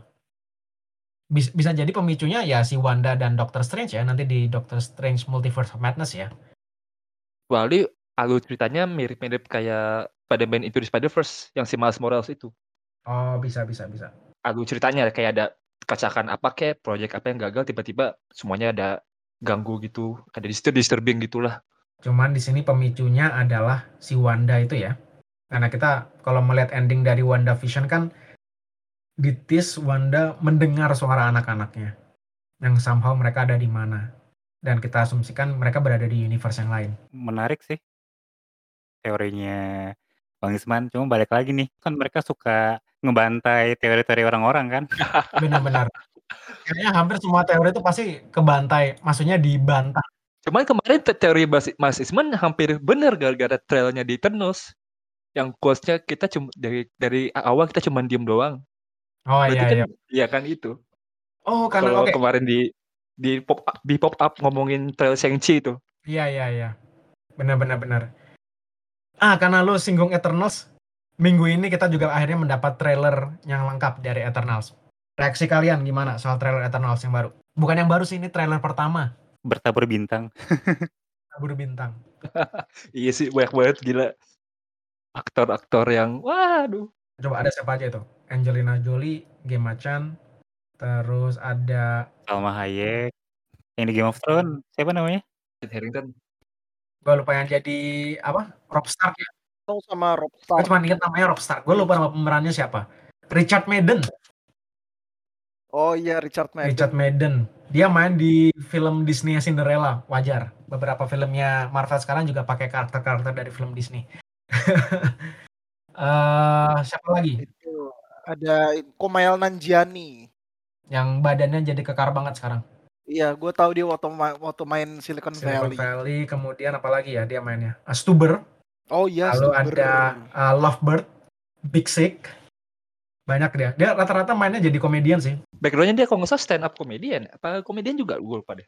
Bisa, bisa jadi pemicunya ya si Wanda dan Doctor Strange ya nanti di Doctor Strange Multiverse of Madness ya. Wali alur ceritanya mirip-mirip kayak pada main Into the Spider-Verse yang si Miles Morales itu. Oh, bisa bisa bisa. Alur ceritanya kayak ada kacakan apa kayak proyek apa yang gagal tiba-tiba semuanya ada ganggu gitu, ada disturbing gitulah. Cuman di sini pemicunya adalah si Wanda itu ya. Karena kita kalau melihat ending dari Wanda Vision kan di tease Wanda mendengar suara anak-anaknya yang somehow mereka ada di mana dan kita asumsikan mereka berada di universe yang lain. Menarik sih teorinya Bang Isman. Cuma balik lagi nih, kan mereka suka ngebantai teori-teori orang-orang kan? Benar-benar. Kayaknya hampir semua teori itu pasti kebantai, maksudnya dibantah. Cuman kemarin teori Mas Isman hampir benar gara-gara trailnya di Eternals yang quotes-nya kita cuma dari dari awal kita cuma diem doang. Oh Berarti iya kan, iya. Iya kan itu. Oh karena Kalau okay. kemarin di di pop up, di pop up ngomongin trail Shang-Chi itu. Iya iya iya. Benar benar benar. Ah karena lu singgung Eternals, minggu ini kita juga akhirnya mendapat trailer yang lengkap dari Eternals. Reaksi kalian gimana soal trailer Eternals yang baru? Bukan yang baru sih ini trailer pertama. Bertabur bintang. Bertabur bintang. iya sih banyak banget gila aktor-aktor yang waduh. Coba ada siapa aja itu? Angelina Jolie, Gemma Chan, terus ada Salma Hayek, yang di Game of Thrones siapa namanya? Harrington. Gue lupa yang jadi apa? Rob Stark ya? Oh sama Rob Stark. Gue cuma inget namanya Rob Stark. Gue lupa nama pemerannya siapa. Richard Madden. Oh iya Richard Madden. Richard Madden. Dia main di film Disney Cinderella. Wajar. Beberapa filmnya Marvel sekarang juga pakai karakter-karakter dari film Disney. uh, siapa lagi? Itu ada Kumail Nanjiani. Yang badannya jadi kekar banget sekarang. Iya, gue tahu dia waktu, ma waktu main Silicon, Silicon Valley. Valley. Kemudian apa lagi ya dia mainnya? Uh, Stuber. Oh iya, Lalu Stuber. ada uh, Lovebird, Big Sick. Banyak dia. Dia rata-rata mainnya jadi komedian sih. Backgroundnya dia kalau nggak salah stand up komedian. Apa komedian juga gue lupa deh.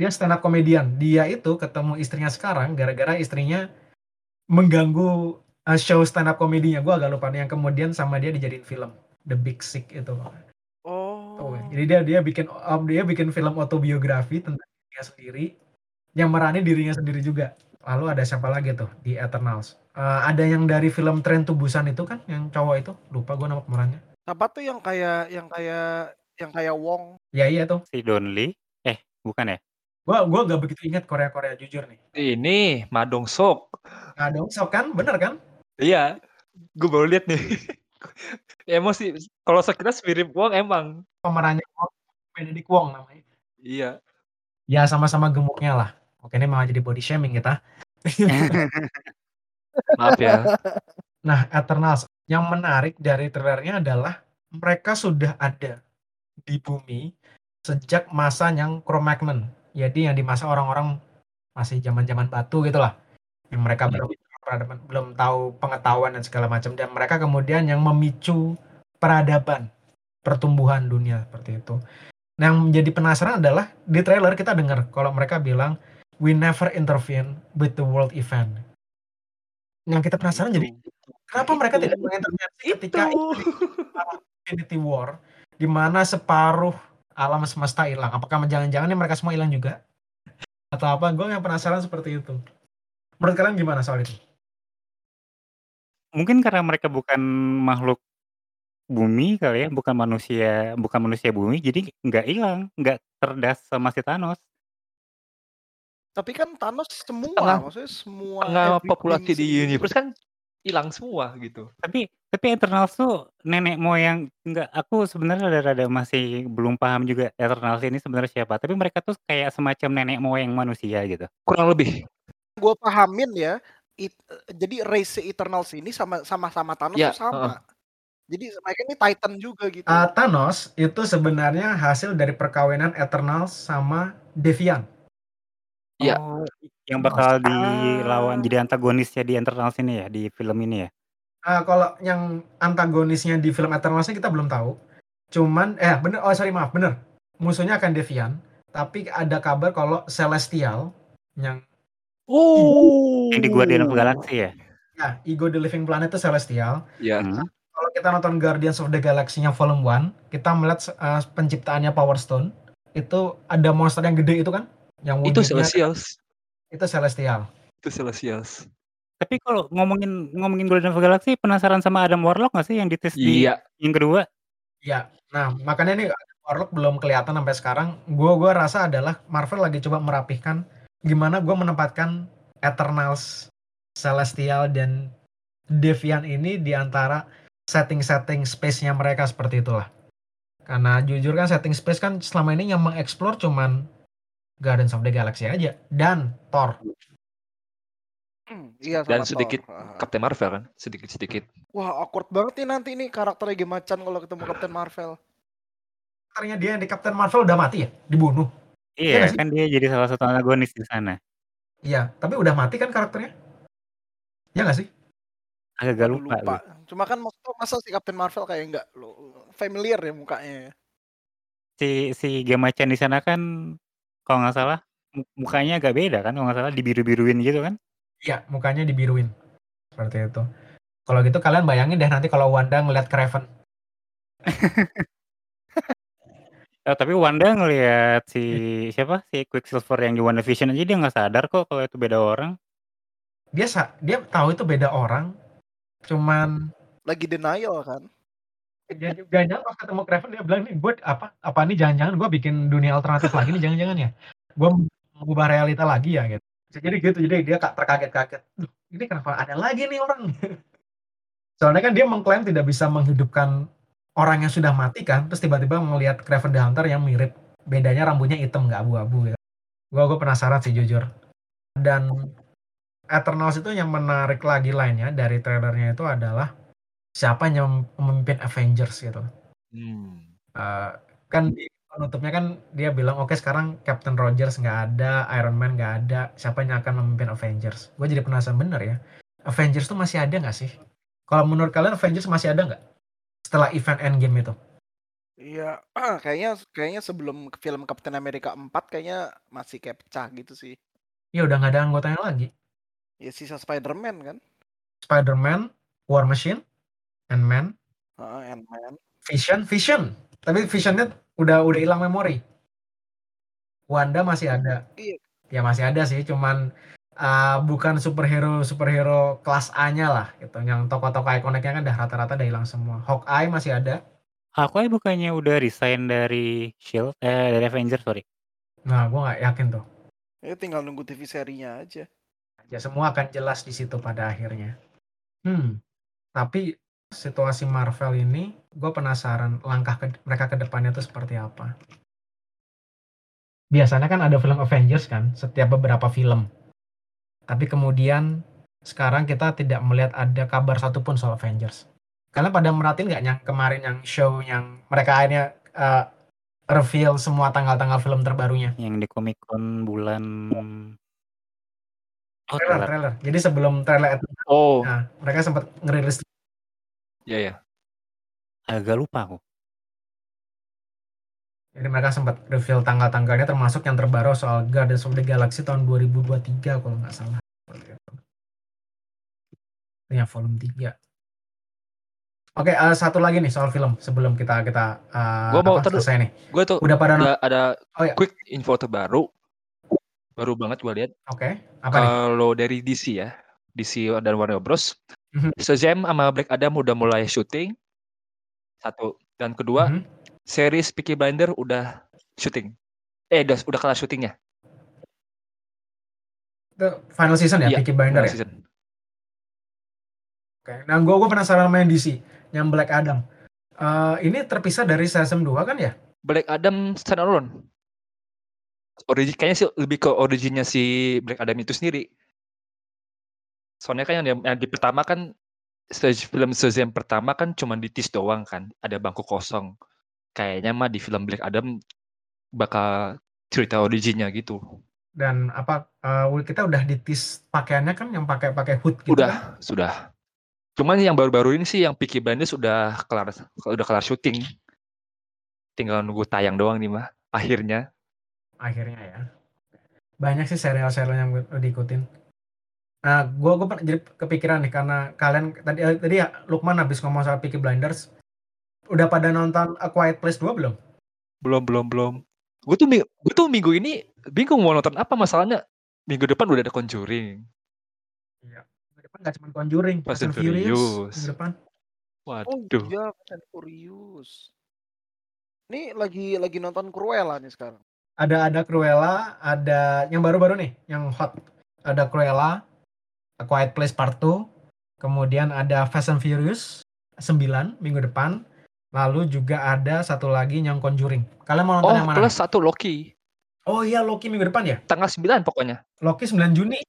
Dia stand up komedian. Dia itu ketemu istrinya sekarang gara-gara istrinya mengganggu uh, show stand up komedinya. Gue agak lupa nih yang kemudian sama dia dijadiin film The Big Sick itu. Oh. oh jadi dia dia bikin um, dia bikin film autobiografi tentang dirinya sendiri yang merani dirinya sendiri juga. Lalu ada siapa lagi tuh di Eternals? Uh, ada yang dari film Tren to Busan itu kan yang cowok itu lupa gue nama pemerannya. Siapa tuh yang kayak yang kayak yang kayak Wong? Ya iya tuh. Si Don Lee. Eh bukan ya? Gua gua gak begitu ingat Korea Korea jujur nih. Ini Madong Sok. Madong Sok kan, bener kan? Iya, gue baru lihat nih. Emosi. Kalau sekilas mirip Wong emang. Pemerannya Wong, Benedict Wong namanya. Iya. Ya sama-sama gemuknya lah. Oke ini malah jadi body shaming kita. Maaf ya. Nah Eternals yang menarik dari trailernya adalah mereka sudah ada di bumi sejak masa yang Cro-Magnon. Jadi yang di masa orang-orang masih zaman-zaman batu gitulah. Yang mereka Hmm. belum peradaban, belum tahu pengetahuan dan segala macam dan mereka kemudian yang memicu peradaban, pertumbuhan dunia seperti itu. Nah, yang menjadi penasaran adalah di trailer kita dengar kalau mereka bilang we never intervene with the world event. Yang kita penasaran jadi kenapa mereka Itu. tidak mengintervensi ketika Itu. Infinity War di mana separuh alam semesta hilang. Apakah jangan-jangan mereka semua hilang juga? Atau apa? Gue yang penasaran seperti itu. Menurut kalian gimana soal itu? Mungkin karena mereka bukan makhluk bumi kali ya, bukan manusia bukan manusia bumi, jadi nggak hilang, nggak terdas sama si Thanos. Tapi kan Thanos semua, Setengah- maksudnya semua Tengah populasi di universe kan hilang semua gitu. Tapi tapi Eternals tuh nenek moyang nggak aku sebenarnya rada-rada masih belum paham juga Eternals ini sebenarnya siapa. Tapi mereka tuh kayak semacam nenek moyang manusia gitu. Kurang lebih. gue pahamin ya, it, jadi race Eternals ini sama sama sama Thanos Ya, tuh sama. Jadi mereka ini Titan juga gitu. Uh, Thanos itu sebenarnya hasil dari perkawinan Eternals sama Deviant. Iya. Oh, yang bakal dilawan jadi antagonisnya di Eternals ini ya, di film ini ya? Uh, kalau yang antagonisnya di film Eternals kita belum tahu. Cuman eh bener oh sorry maaf bener. Musuhnya akan Deviant, tapi ada kabar kalau Celestial yang Oh. Yang di Guardian of the Galaxy ya? ya Ego the Living Planet itu Celestial. Ya. Hmm. Kalau kita nonton Guardians of the Galaxy yang volume 1, kita melihat uh, penciptaannya Power Stone. Itu ada monster yang gede itu kan? Yang Itu Celestials. Itu Celestial. Itu Celestials. Tapi kalau ngomongin ngomongin Guardian of the Galaxy, penasaran sama Adam Warlock nggak sih yang dites di Iya. yang kedua? Ya, nah makanya nih Warlock belum kelihatan sampai sekarang. Gue gua rasa adalah Marvel lagi coba merapihkan gimana gue menempatkan Eternals, Celestial dan Deviant ini di antara setting-setting space-nya mereka seperti itulah. Karena jujur kan setting space kan selama ini yang mengeksplor cuman Guardians of the Galaxy aja dan Thor. Hmm, iya Dan sedikit Thor. Captain Marvel kan, sedikit-sedikit. Wah awkward banget nih nanti nih karakternya Gemacan kalau ketemu Captain Marvel. Karakternya dia yang di Captain Marvel udah mati ya, dibunuh. Iya Iya, nggak sih? kan dia jadi salah satu antagonis di sana. Iya, tapi udah mati kan karakternya? Ya nggak sih? Agak lupa. lupa. Cuma kan maksudnya masa si Captain Marvel kayak enggak lo familiar ya mukanya. Si si Gemacan di sana kan kalau nggak salah mu- mukanya agak beda kan kalau nggak salah dibiru-biruin gitu kan. Iya, mukanya dibiruin. Seperti itu. Kalau gitu kalian bayangin deh nanti kalau Wanda ngeliat Kraven. Eh, tapi Wanda ngelihat si siapa si Quicksilver yang di WandaVision aja dia nggak sadar kok kalau itu beda orang. Dia sa- dia tahu itu beda orang. Cuman Lagi denial kan. Dia juga jangan pas ketemu Kraven dia bilang nih gue apa apa nih jangan-jangan gue bikin dunia alternatif lagi nih jangan-jangan ya. Gue mengubah realita lagi ya gitu. Jadi gitu jadi dia kak terkaget-kaget. Ini kenapa ada lagi nih orang? Soalnya kan dia mengklaim tidak bisa menghidupkan orang yang sudah mati kan, terus tiba-tiba melihat Kraven the Hunter yang mirip, bedanya rambutnya hitam nggak abu-abu gitu. Gue gue penasaran sih jujur. Dan Eternals itu yang menarik lagi lainnya dari trailernya itu adalah siapa yang memimpin Avengers gitu. Hmm. Eh, kan di penutupnya kan dia bilang oke sekarang Captain Rogers nggak ada, Iron Man nggak ada, siapa yang akan memimpin Avengers? Gue jadi penasaran bener ya. Avengers tuh masih ada nggak sih? Kalau menurut kalian Avengers masih ada nggak setelah event Endgame itu? Iya, kayaknya kayaknya sebelum film Captain America 4 kayaknya masih kayak pecah gitu sih. Ya udah nggak ada anggotanya lagi. Ya sisa Spider-Man kan. Spider-Man, War Machine, Ant-Man, Heeh, Ant-Man. Vision, Vision. Tapi Visionnya udah udah hilang memori. Wanda masih ada. Iya. Ya masih ada sih, cuman uh, bukan superhero superhero kelas A-nya lah gitu. Yang tokoh-tokoh ikoniknya kan udah rata-rata udah hilang semua. Hawkeye masih ada. Hawkeye bukannya udah resign dari Shield eh dari Avengers sorry. Nah, gua nggak yakin tuh. Ya tinggal nunggu TV serinya aja. Ya semua akan jelas di situ pada akhirnya. Hmm. Tapi situasi Marvel ini, gue penasaran langkah ke- mereka ke depannya itu seperti apa. Biasanya kan ada film Avengers kan, setiap beberapa film. Tapi kemudian sekarang kita tidak melihat ada kabar satupun soal Avengers. Kalian pada merhatiin nggak yang kemarin yang show yang mereka akhirnya eh, reveal semua tanggal-tanggal film terbarunya? yang di Comic Con bulan Oh, Trailer, trailer. trailer. Jadi sebelum trailer, Oh, nah, mereka sempat ngerilis ya ya. Agak lupa aku. Jadi mereka sempat reveal tanggal-tanggalnya termasuk yang terbaru soal Guardians of the Galaxy tahun 2023 kalau nggak salah. Ini yang volume 3. Oke, eh, satu lagi nih soal film sebelum kita kita eh, Gua mau apa, terus- selesai nih. Gue tuh Udah pada ada ada Oh ya, quick info terbaru. Baru banget gue lihat. oke. Apa nih? Kalau dari DC ya, DC dan Warner Bros. Mhm. Shazam sama Black Adam udah mulai syuting. Satu. Dan kedua, Mhm. series Peaky Blinder udah syuting. Eh, udah udah kelar syutingnya. Itu final season ya, Iya, Peaky Blinder ya. season. Oke. Nah, gue gue penasaran sama yang DC, yang Black Adam. Eh, ini terpisah dari Shazam 2 kan ya? Black Adam standalone. Origin kayaknya sih lebih ke originnya si Black Adam itu sendiri. Soalnya kan yang di yang di pertama kan, stage film Shazam pertama kan cuma di-tease doang kan, ada bangku kosong. Kayaknya mah di film Black Adam bakal cerita originnya gitu. Dan apa, eee, kita udah di-tease pakaiannya kan yang pakai pakai hood gitu Udah, kan? sudah. Cuman yang baru-baru ini sih yang Peaky Blinders udah kelar udah kelar syuting. Tinggal nunggu tayang doang nih mah, akhirnya. Akhirnya ya. Banyak sih serial-serial yang diikutin. Nah, gua gua pernah jadi kepikiran nih karena kalian tadi tadi ya Lukman habis ngomong soal Peaky Blinders. Udah pada nonton A Quiet Place 2 belum? Belum belum belum. Gue tuh gue tuh minggu ini bingung mau nonton apa masalahnya, minggu depan udah ada Conjuring. Iya. Minggu depan nggak cuma Conjuring, Fast and Furious Furious. minggu depan. Oh Waduh. iya, Fast and Furious. Ini lagi lagi nonton Cruella nih sekarang. Ada ada Cruella, ada yang baru-baru nih, yang hot. Ada Cruella, A Quiet Place Part 2, kemudian ada Fast and Furious 9 minggu depan. Lalu juga ada satu lagi yang Conjuring. Kalian mau nonton Oh, yang mana? plus satu Loki. Oh iya Loki minggu depan ya? Tanggal 9 pokoknya. Loki 9 Juni.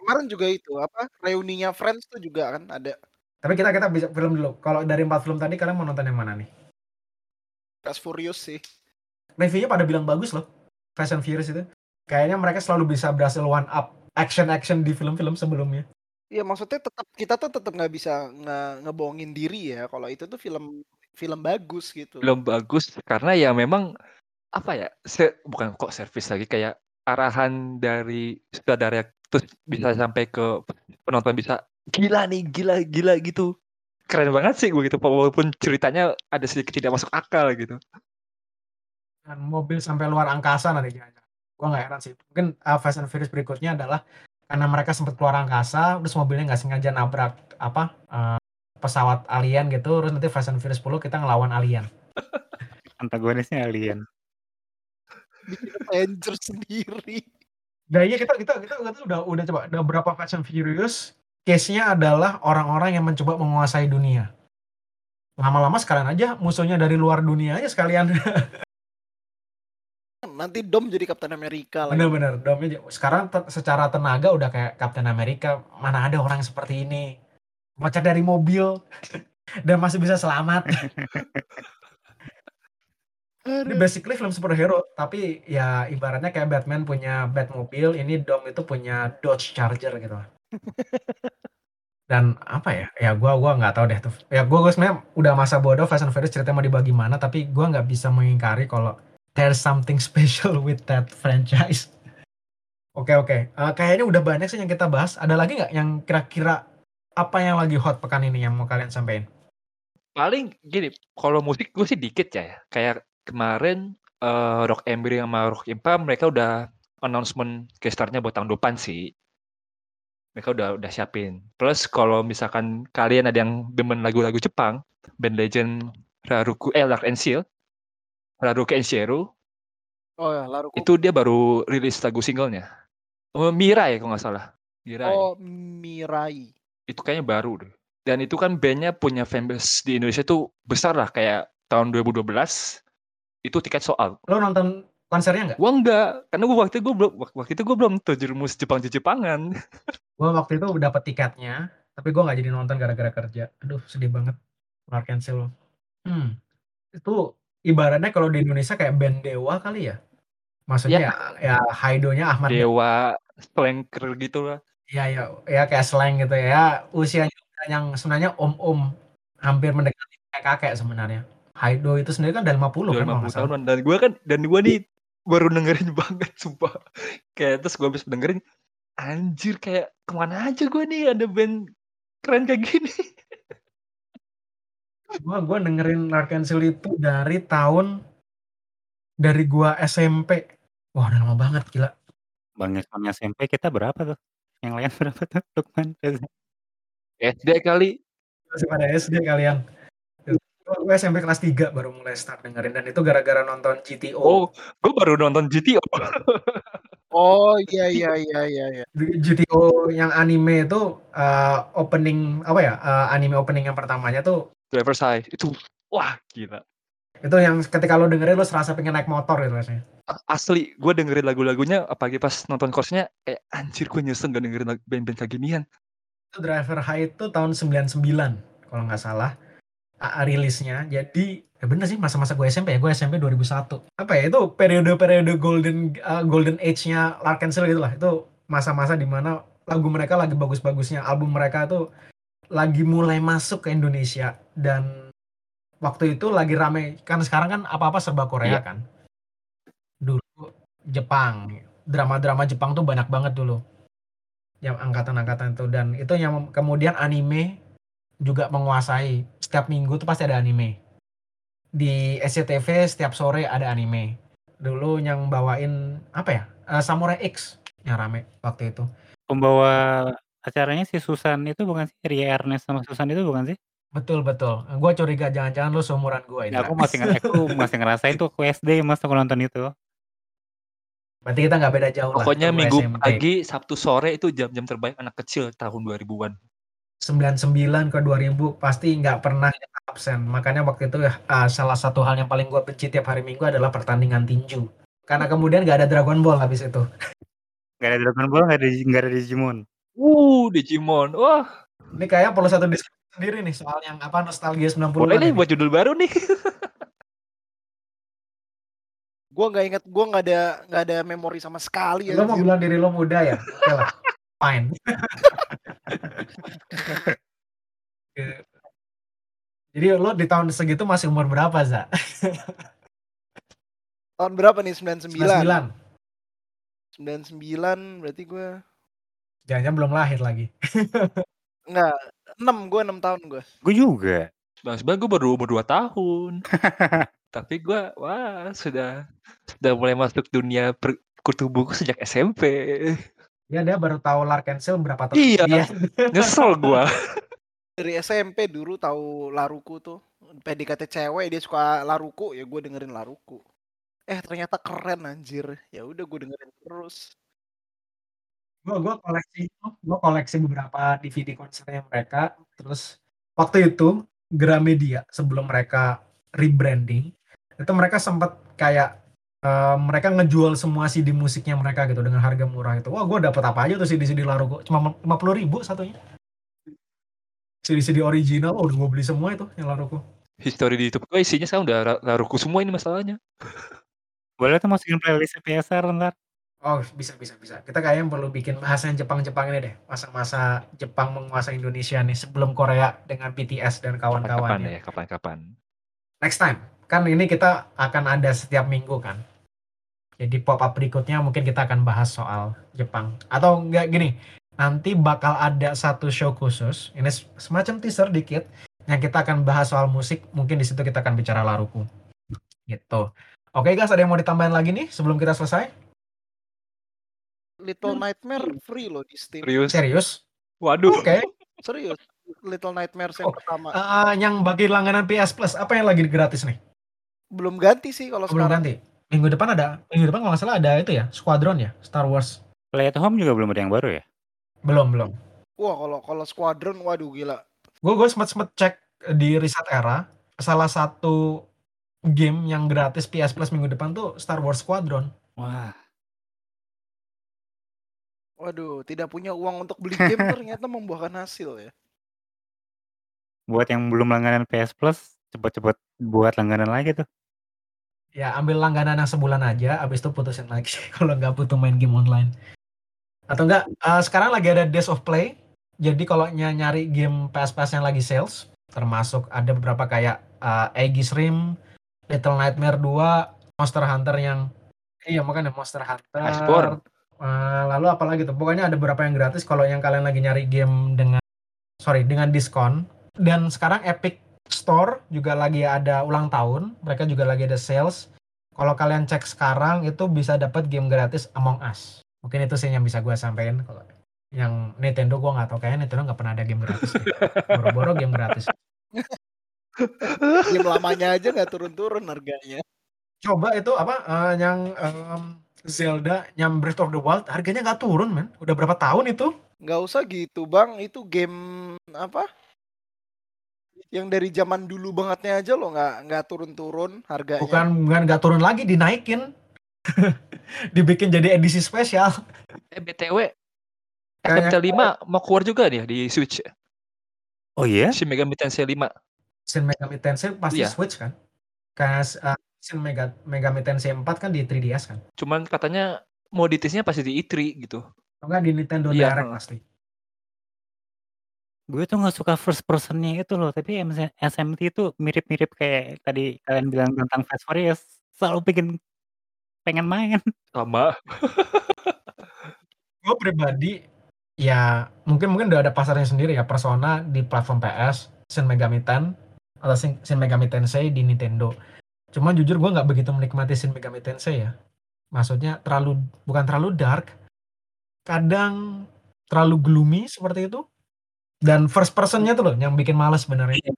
Kemarin juga itu apa reuninya Friends tuh juga kan ada Tapi kita kita bisa film dulu. Kalau dari empat film tadi kalian mau nonton yang mana nih? Fast Furious sih. Reviewnya pada bilang bagus loh. Fast and Furious itu. Kayaknya mereka selalu bisa berhasil one up action-action di film-film sebelumnya. Iya maksudnya tetap kita tuh tetap nggak bisa nge ngebohongin diri ya kalau itu tuh film film bagus gitu. Film bagus karena ya memang apa ya? Se bukan kok servis lagi kayak arahan dari sutradara terus bisa sampai ke penonton bisa gila nih, gila gila gitu. Keren banget sih begitu walaupun ceritanya ada sedikit tidak masuk akal gitu. Dan mobil sampai luar angkasa nanti jangan Gua nggak heran sih. Mungkin uh, Fast and Furious berikutnya adalah karena mereka sempat keluar angkasa, terus mobilnya nggak sengaja nabrak apa uh, pesawat alien gitu, terus nanti Fast and Furious 10 kita ngelawan alien. Antagonisnya alien. Avengers sendiri. Nah iya kita kita kita, kita udah udah coba ada berapa Fast and Furious case-nya adalah orang-orang yang mencoba menguasai dunia. Lama-lama sekalian aja musuhnya dari luar dunia aja sekalian. Nanti Dom jadi Captain America lagi. Bener-bener. Domnya sekarang te- secara tenaga udah kayak Captain America. Mana ada orang seperti ini. Loncat dari mobil dan masih bisa selamat. Ini basically film superhero, tapi ya ibaratnya kayak Batman punya Batmobile, ini Dom itu punya Dodge Charger gitu. Dan apa ya? Ya gua gua nggak tahu deh tuh. Ya gua, gua sebenarnya udah masa bodoh Fast and Furious ceritanya mau dibagi mana, tapi gua nggak bisa mengingkari kalau there's something special with that franchise. Oke oke, Eh, kayaknya udah banyak sih yang kita bahas. Ada lagi nggak yang kira-kira apa yang lagi hot pekan ini yang mau kalian sampaikan? Paling gini, kalau musik gue sih dikit ya. Kayak kemarin eh, Rock Ember sama Rock Impa mereka udah announcement gestarnya buat tahun depan sih. Mereka udah udah siapin. Plus kalau misalkan kalian ada yang demen lagu-lagu Jepang, band legend Raruku eh Lark and Seal, Raruku Enshiru, Oh ya, Laruku. itu dia baru rilis lagu singlenya. Oh, Mirai kalau nggak salah. Mirai. Oh, Mirai. Itu kayaknya baru deh. Dan itu kan bandnya punya fanbase di Indonesia tuh besar lah kayak tahun 2012 itu tiket soal. Lo nonton konsernya nggak? Gua enggak, karena gua waktu itu gua belum waktu itu gua belum terjerumus Jepang Jepangan. Gue waktu itu dapat tiketnya, tapi gue nggak jadi nonton gara-gara kerja. Aduh, sedih banget. Kelar cancel. Hmm, itu ibaratnya kalau di Indonesia kayak band Dewa kali ya. Maksudnya ya, ya Haidonya Ahmad Dewa. Slanker gitu lah. Ya, ya, ya kayak slang gitu ya. Usianya yang sebenarnya om-om hampir mendekati kakek sebenarnya. Haido itu sendiri kan udah 50 Udah kan kalau 50 nggak salah. tahunan dan gua kan dan gua nih baru dengerin banget sumpah. Kayak terus gua habis dengerin anjir kayak ke mana aja gua nih ada band keren kayak gini. Gua gua dengerin Arkansas itu dari tahun dari gua SMP. Wah, udah lama banget gila. Bang SMP kita berapa tuh? Yang lain berapa tuh? Lukman? SD kali. Masih pada SD kalian. Gue SMP kelas 3 baru mulai start dengerin dan itu gara-gara nonton GTO. Oh, gua baru nonton GTO. Oh iya iya iya iya iya. GTO yang anime itu eh, opening apa ya? eh, anime opening yang pertamanya tuh Driver's High itu wah gila. itu yang ketika lo dengerin lo serasa pengen naik motor gitu rasanya. Asli, gue dengerin lagu-lagunya apalagi pas nonton course-nya kayak anjir gue nyesel gak dengerin band-band kayak ginian. Driver High itu tahun 99 kalau nggak salah rilisnya. Jadi ya bener sih masa-masa gue SMP ya, gue SMP 2001. Apa ya itu periode-periode golden uh, golden age-nya Larkansel gitu lah. Itu masa-masa di mana lagu mereka lagi bagus-bagusnya, album mereka tuh lagi mulai masuk ke Indonesia dan waktu itu lagi rame kan sekarang kan apa-apa serba Korea Iya. kan. Dulu Jepang, drama-drama Jepang tuh banyak banget dulu. Yang angkatan-angkatan itu dan itu yang kemudian anime juga menguasai. Setiap minggu tuh pasti ada anime. Di SCTV setiap sore ada anime. Dulu yang bawain apa ya? Eh, Samurai X yang rame waktu itu. Pembawa acaranya si Susan itu bukan sih? Ria Ernest sama Susan itu bukan sih? Betul betul. Gue curiga jangan-jangan lu seumuran gue Ya, aku masih nge- aku masih ngerasain tuh aku SD mas aku nonton itu. Berarti kita nggak beda jauh Pokoknya lah. Minggu SMP. pagi, Sabtu sore itu jam-jam terbaik anak kecil tahun 2000-an. 99 ke 2000 pasti nggak pernah absen. Makanya waktu itu ya ah, salah satu hal yang paling gue benci tiap hari Minggu adalah pertandingan tinju. Karena kemudian nggak ada Dragon Ball habis itu. Gak ada Dragon Ball, gak ada, gak ada Digimon. Uh, Digimon. Wah, Ini kayak perlu satu diskusi sendiri nih soal yang apa nostalgia 90-an. boleh nih ini. buat judul baru nih. Gue nggak inget, gue nggak ada nggak ada memori sama sekali ya. Lo mau bilang diri lo muda ya? Oke lah. Fine. Oke. Jadi lo di tahun segitu masih umur berapa, Za? Tahun berapa nih? 99. 99. 99 berarti gue Jangan-jangan belum lahir lagi. enggak 6 gue 6 tahun gue. Gue juga. Sebenarnya gue baru umur 2 tahun. Tapi gue, wah, sudah sudah mulai masuk dunia per, kutu buku sejak SMP. Ya dia baru tahu Larkensil berapa tahun. Iya. Nyesel gue. Dari SMP dulu tahu Laruku tuh. PDKT cewek dia suka Laruku ya gue dengerin Laruku. Eh ternyata keren anjir. Ya udah gue dengerin terus. Gue gue koleksi gue koleksi beberapa DVD konsernya mereka. Terus waktu itu Gramedia sebelum mereka rebranding itu mereka sempat kayak eh, mereka ngejual semua CD musiknya mereka gitu dengan harga murah itu wah gue dapet apa aja tuh CD CD Laruko cuma lima puluh ribu satunya. CD CD original oh, udah gue beli semua itu yang Laruko History di YouTube. Gue isinya sekarang udah Laruku semua ini masalahnya. Boleh tuh masukin playlist PSR ntar. Oh bisa bisa bisa. Kita kayaknya perlu bikin bahasan Jepang Jepang ini deh. Masa-masa Jepang menguasai Indonesia nih sebelum Korea dengan BTS dan Kapan kawan-kawannya ya, kapan-kapan. next time. Kan ini kita akan ada setiap minggu kan. Jadi pop up berikutnya mungkin kita akan bahas soal Jepang. Atau enggak gini. Nanti bakal ada satu show khusus. Ini semacam teaser dikit yang kita akan bahas soal musik. Mungkin di situ kita akan bicara Laruku. Gitu. Oke guys ada yang mau ditambahin lagi nih sebelum kita selesai Little Nightmare free loh di Steam. Serius? serius Waduh. oke Serius. Little Nightmares yang Oh, pertama. Eh, yang bagi langganan PS Plus apa yang lagi gratis nih Belum ganti sih kalau Oh, belum sekarang. ganti minggu depan ada minggu depan kalau nggak salah ada itu ya Squadron ya Star Wars Play at home juga belum ada yang baru ya? belum belum Wah kalau kalau Squadron waduh gila. gue gue sempet sempet cek di Reset Era salah satu game yang gratis PS Plus minggu depan tuh Star Wars Squadron Wah, Waduh, tidak punya uang untuk beli game ternyata membuahkan hasil ya. buat yang belum langganan PS Plus, cepet-cepet buat langganan lagi tuh. ya ambil langganan yang sebulan aja abis itu putusin lagi kalau nggak butuh main game online atau enggak eh, sekarang lagi ada Days of Play jadi kalau ny- nyari game PS PS yang lagi sales termasuk ada beberapa kayak eh, Aegis Rim Little Nightmare 2 Monster Hunter yang iya makanya Monster Hunter Iceborne. Eh, lalu apalagi tuh? Pokoknya ada beberapa yang gratis. Kalau yang kalian lagi nyari game dengan sorry dengan diskon. Dan sekarang Epic Store juga lagi ada ulang tahun. Mereka juga lagi ada sales. Kalau kalian cek sekarang itu bisa dapat game gratis Among Us. Mungkin itu sih yang bisa gue sampaikan kalau yang Nintendo gue nggak tahu. Kayaknya Nintendo nggak pernah ada game gratis. Boro-boro game gratis. Game lamanya aja nggak turun-turun harganya. coba itu apa? Eh, yang em, Zelda yang Breath of the Wild harganya nggak turun men udah berapa tahun itu Nggak usah gitu bang, itu game apa? Yang dari zaman dulu bangetnya aja loh nggak nggak turun-turun harganya. bukan bukan nggak turun lagi dinaikin dibikin jadi edisi spesial Eh BTW, SMT Kayaknya 5 mau keluar juga nih di Switch. Oh iya? Shin Megami Tensei 5. Shin Megami Tensei pasti Iya. Switch kan? Kayak uh, Shin Mega, Megami Tensei 4 kan di 3DS kan? Cuman katanya moditisnya pasti di E3 gitu. Enggak di Nintendo Iya, Direct pasti. Gue tuh nggak suka first personnya itu loh, tapi SMT itu mirip-mirip kayak tadi kalian bilang tentang Fast Furious, selalu bikin pengen main. Sama. Gue pribadi ya mungkin mungkin udah ada pasarnya sendiri ya Persona di platform PS, Shin Megami Ten atau Shin Megami Tensei di Nintendo. Cuma jujur gue nggak begitu menikmati Shin Megami Tensei ya. Maksudnya terlalu bukan terlalu dark, kadang terlalu gloomy seperti itu. Dan first personnya tuh loh yang bikin males sebenarnya.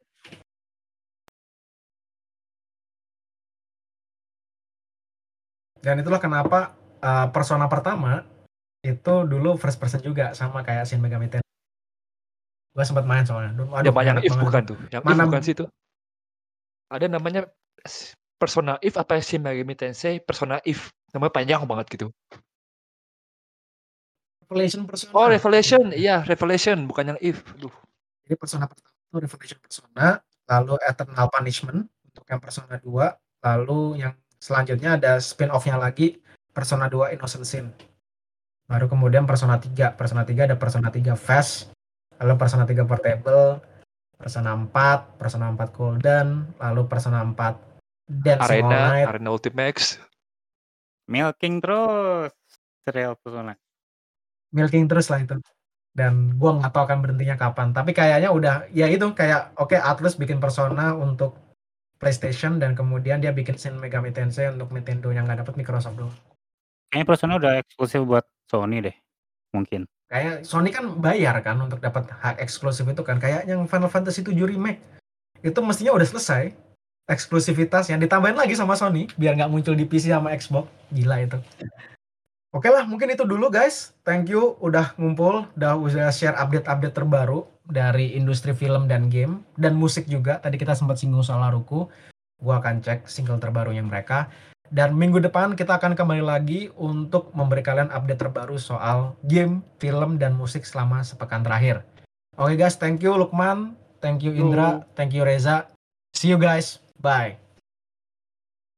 Dan itulah kenapa uh, Persona pertama itu dulu first person juga sama kayak Shin Megami Tensei. Gue sempat main soalnya. Aduh, yang enak If banget. bukan tuh. Yang If Mana- bukan sih itu. Ada namanya Persona If apa Shin Megami Tensei Persona If. Namanya panjang banget gitu. Revelation Persona. Oh, Revelation. Iya, Revelation bukan yang If. Aduh. Jadi Persona pertama itu Revelation Persona, lalu Eternal Punishment untuk yang Persona 2, lalu yang selanjutnya ada spin-off-nya lagi Persona 2 Innocent Sin. Baru kemudian Persona 3. Persona 3 ada Persona 3 Fast, lalu Persona 3 Portable, Persona 4, Persona 4 Golden, lalu Persona 4 All Arena. Arena Ultimax. Milking terus serial Persona. milking terus lah itu dan gua nggak tahu akan berhentinya kapan tapi kayaknya udah ya itu kayak oke Atlus bikin Persona untuk PlayStation dan kemudian dia bikin Shin Megami Tensei untuk Nintendo yang nggak dapat Microsoft doang Kayaknya Persona udah eksklusif buat Sony deh, mungkin. kayak Sony kan bayar kan untuk dapat hak eksklusif itu kan kayak yang Final Fantasy 7 remake itu mestinya udah selesai eksklusivitas yang ditambahin lagi sama Sony biar nggak muncul di PC sama Xbox gila itu Oke lah, mungkin itu dulu guys. Thank you udah ngumpul, udah udah share update-update terbaru dari industri film dan game dan musik juga. Tadi kita sempat singgung soal Naruto. Gua akan cek single terbarunya mereka. Dan minggu depan kita akan kembali lagi untuk memberi kalian update terbaru soal game, film, dan musik selama sepekan terakhir. Oke guys, thank you Lukman, thank you Indra, thank you Reza. See you guys, bye.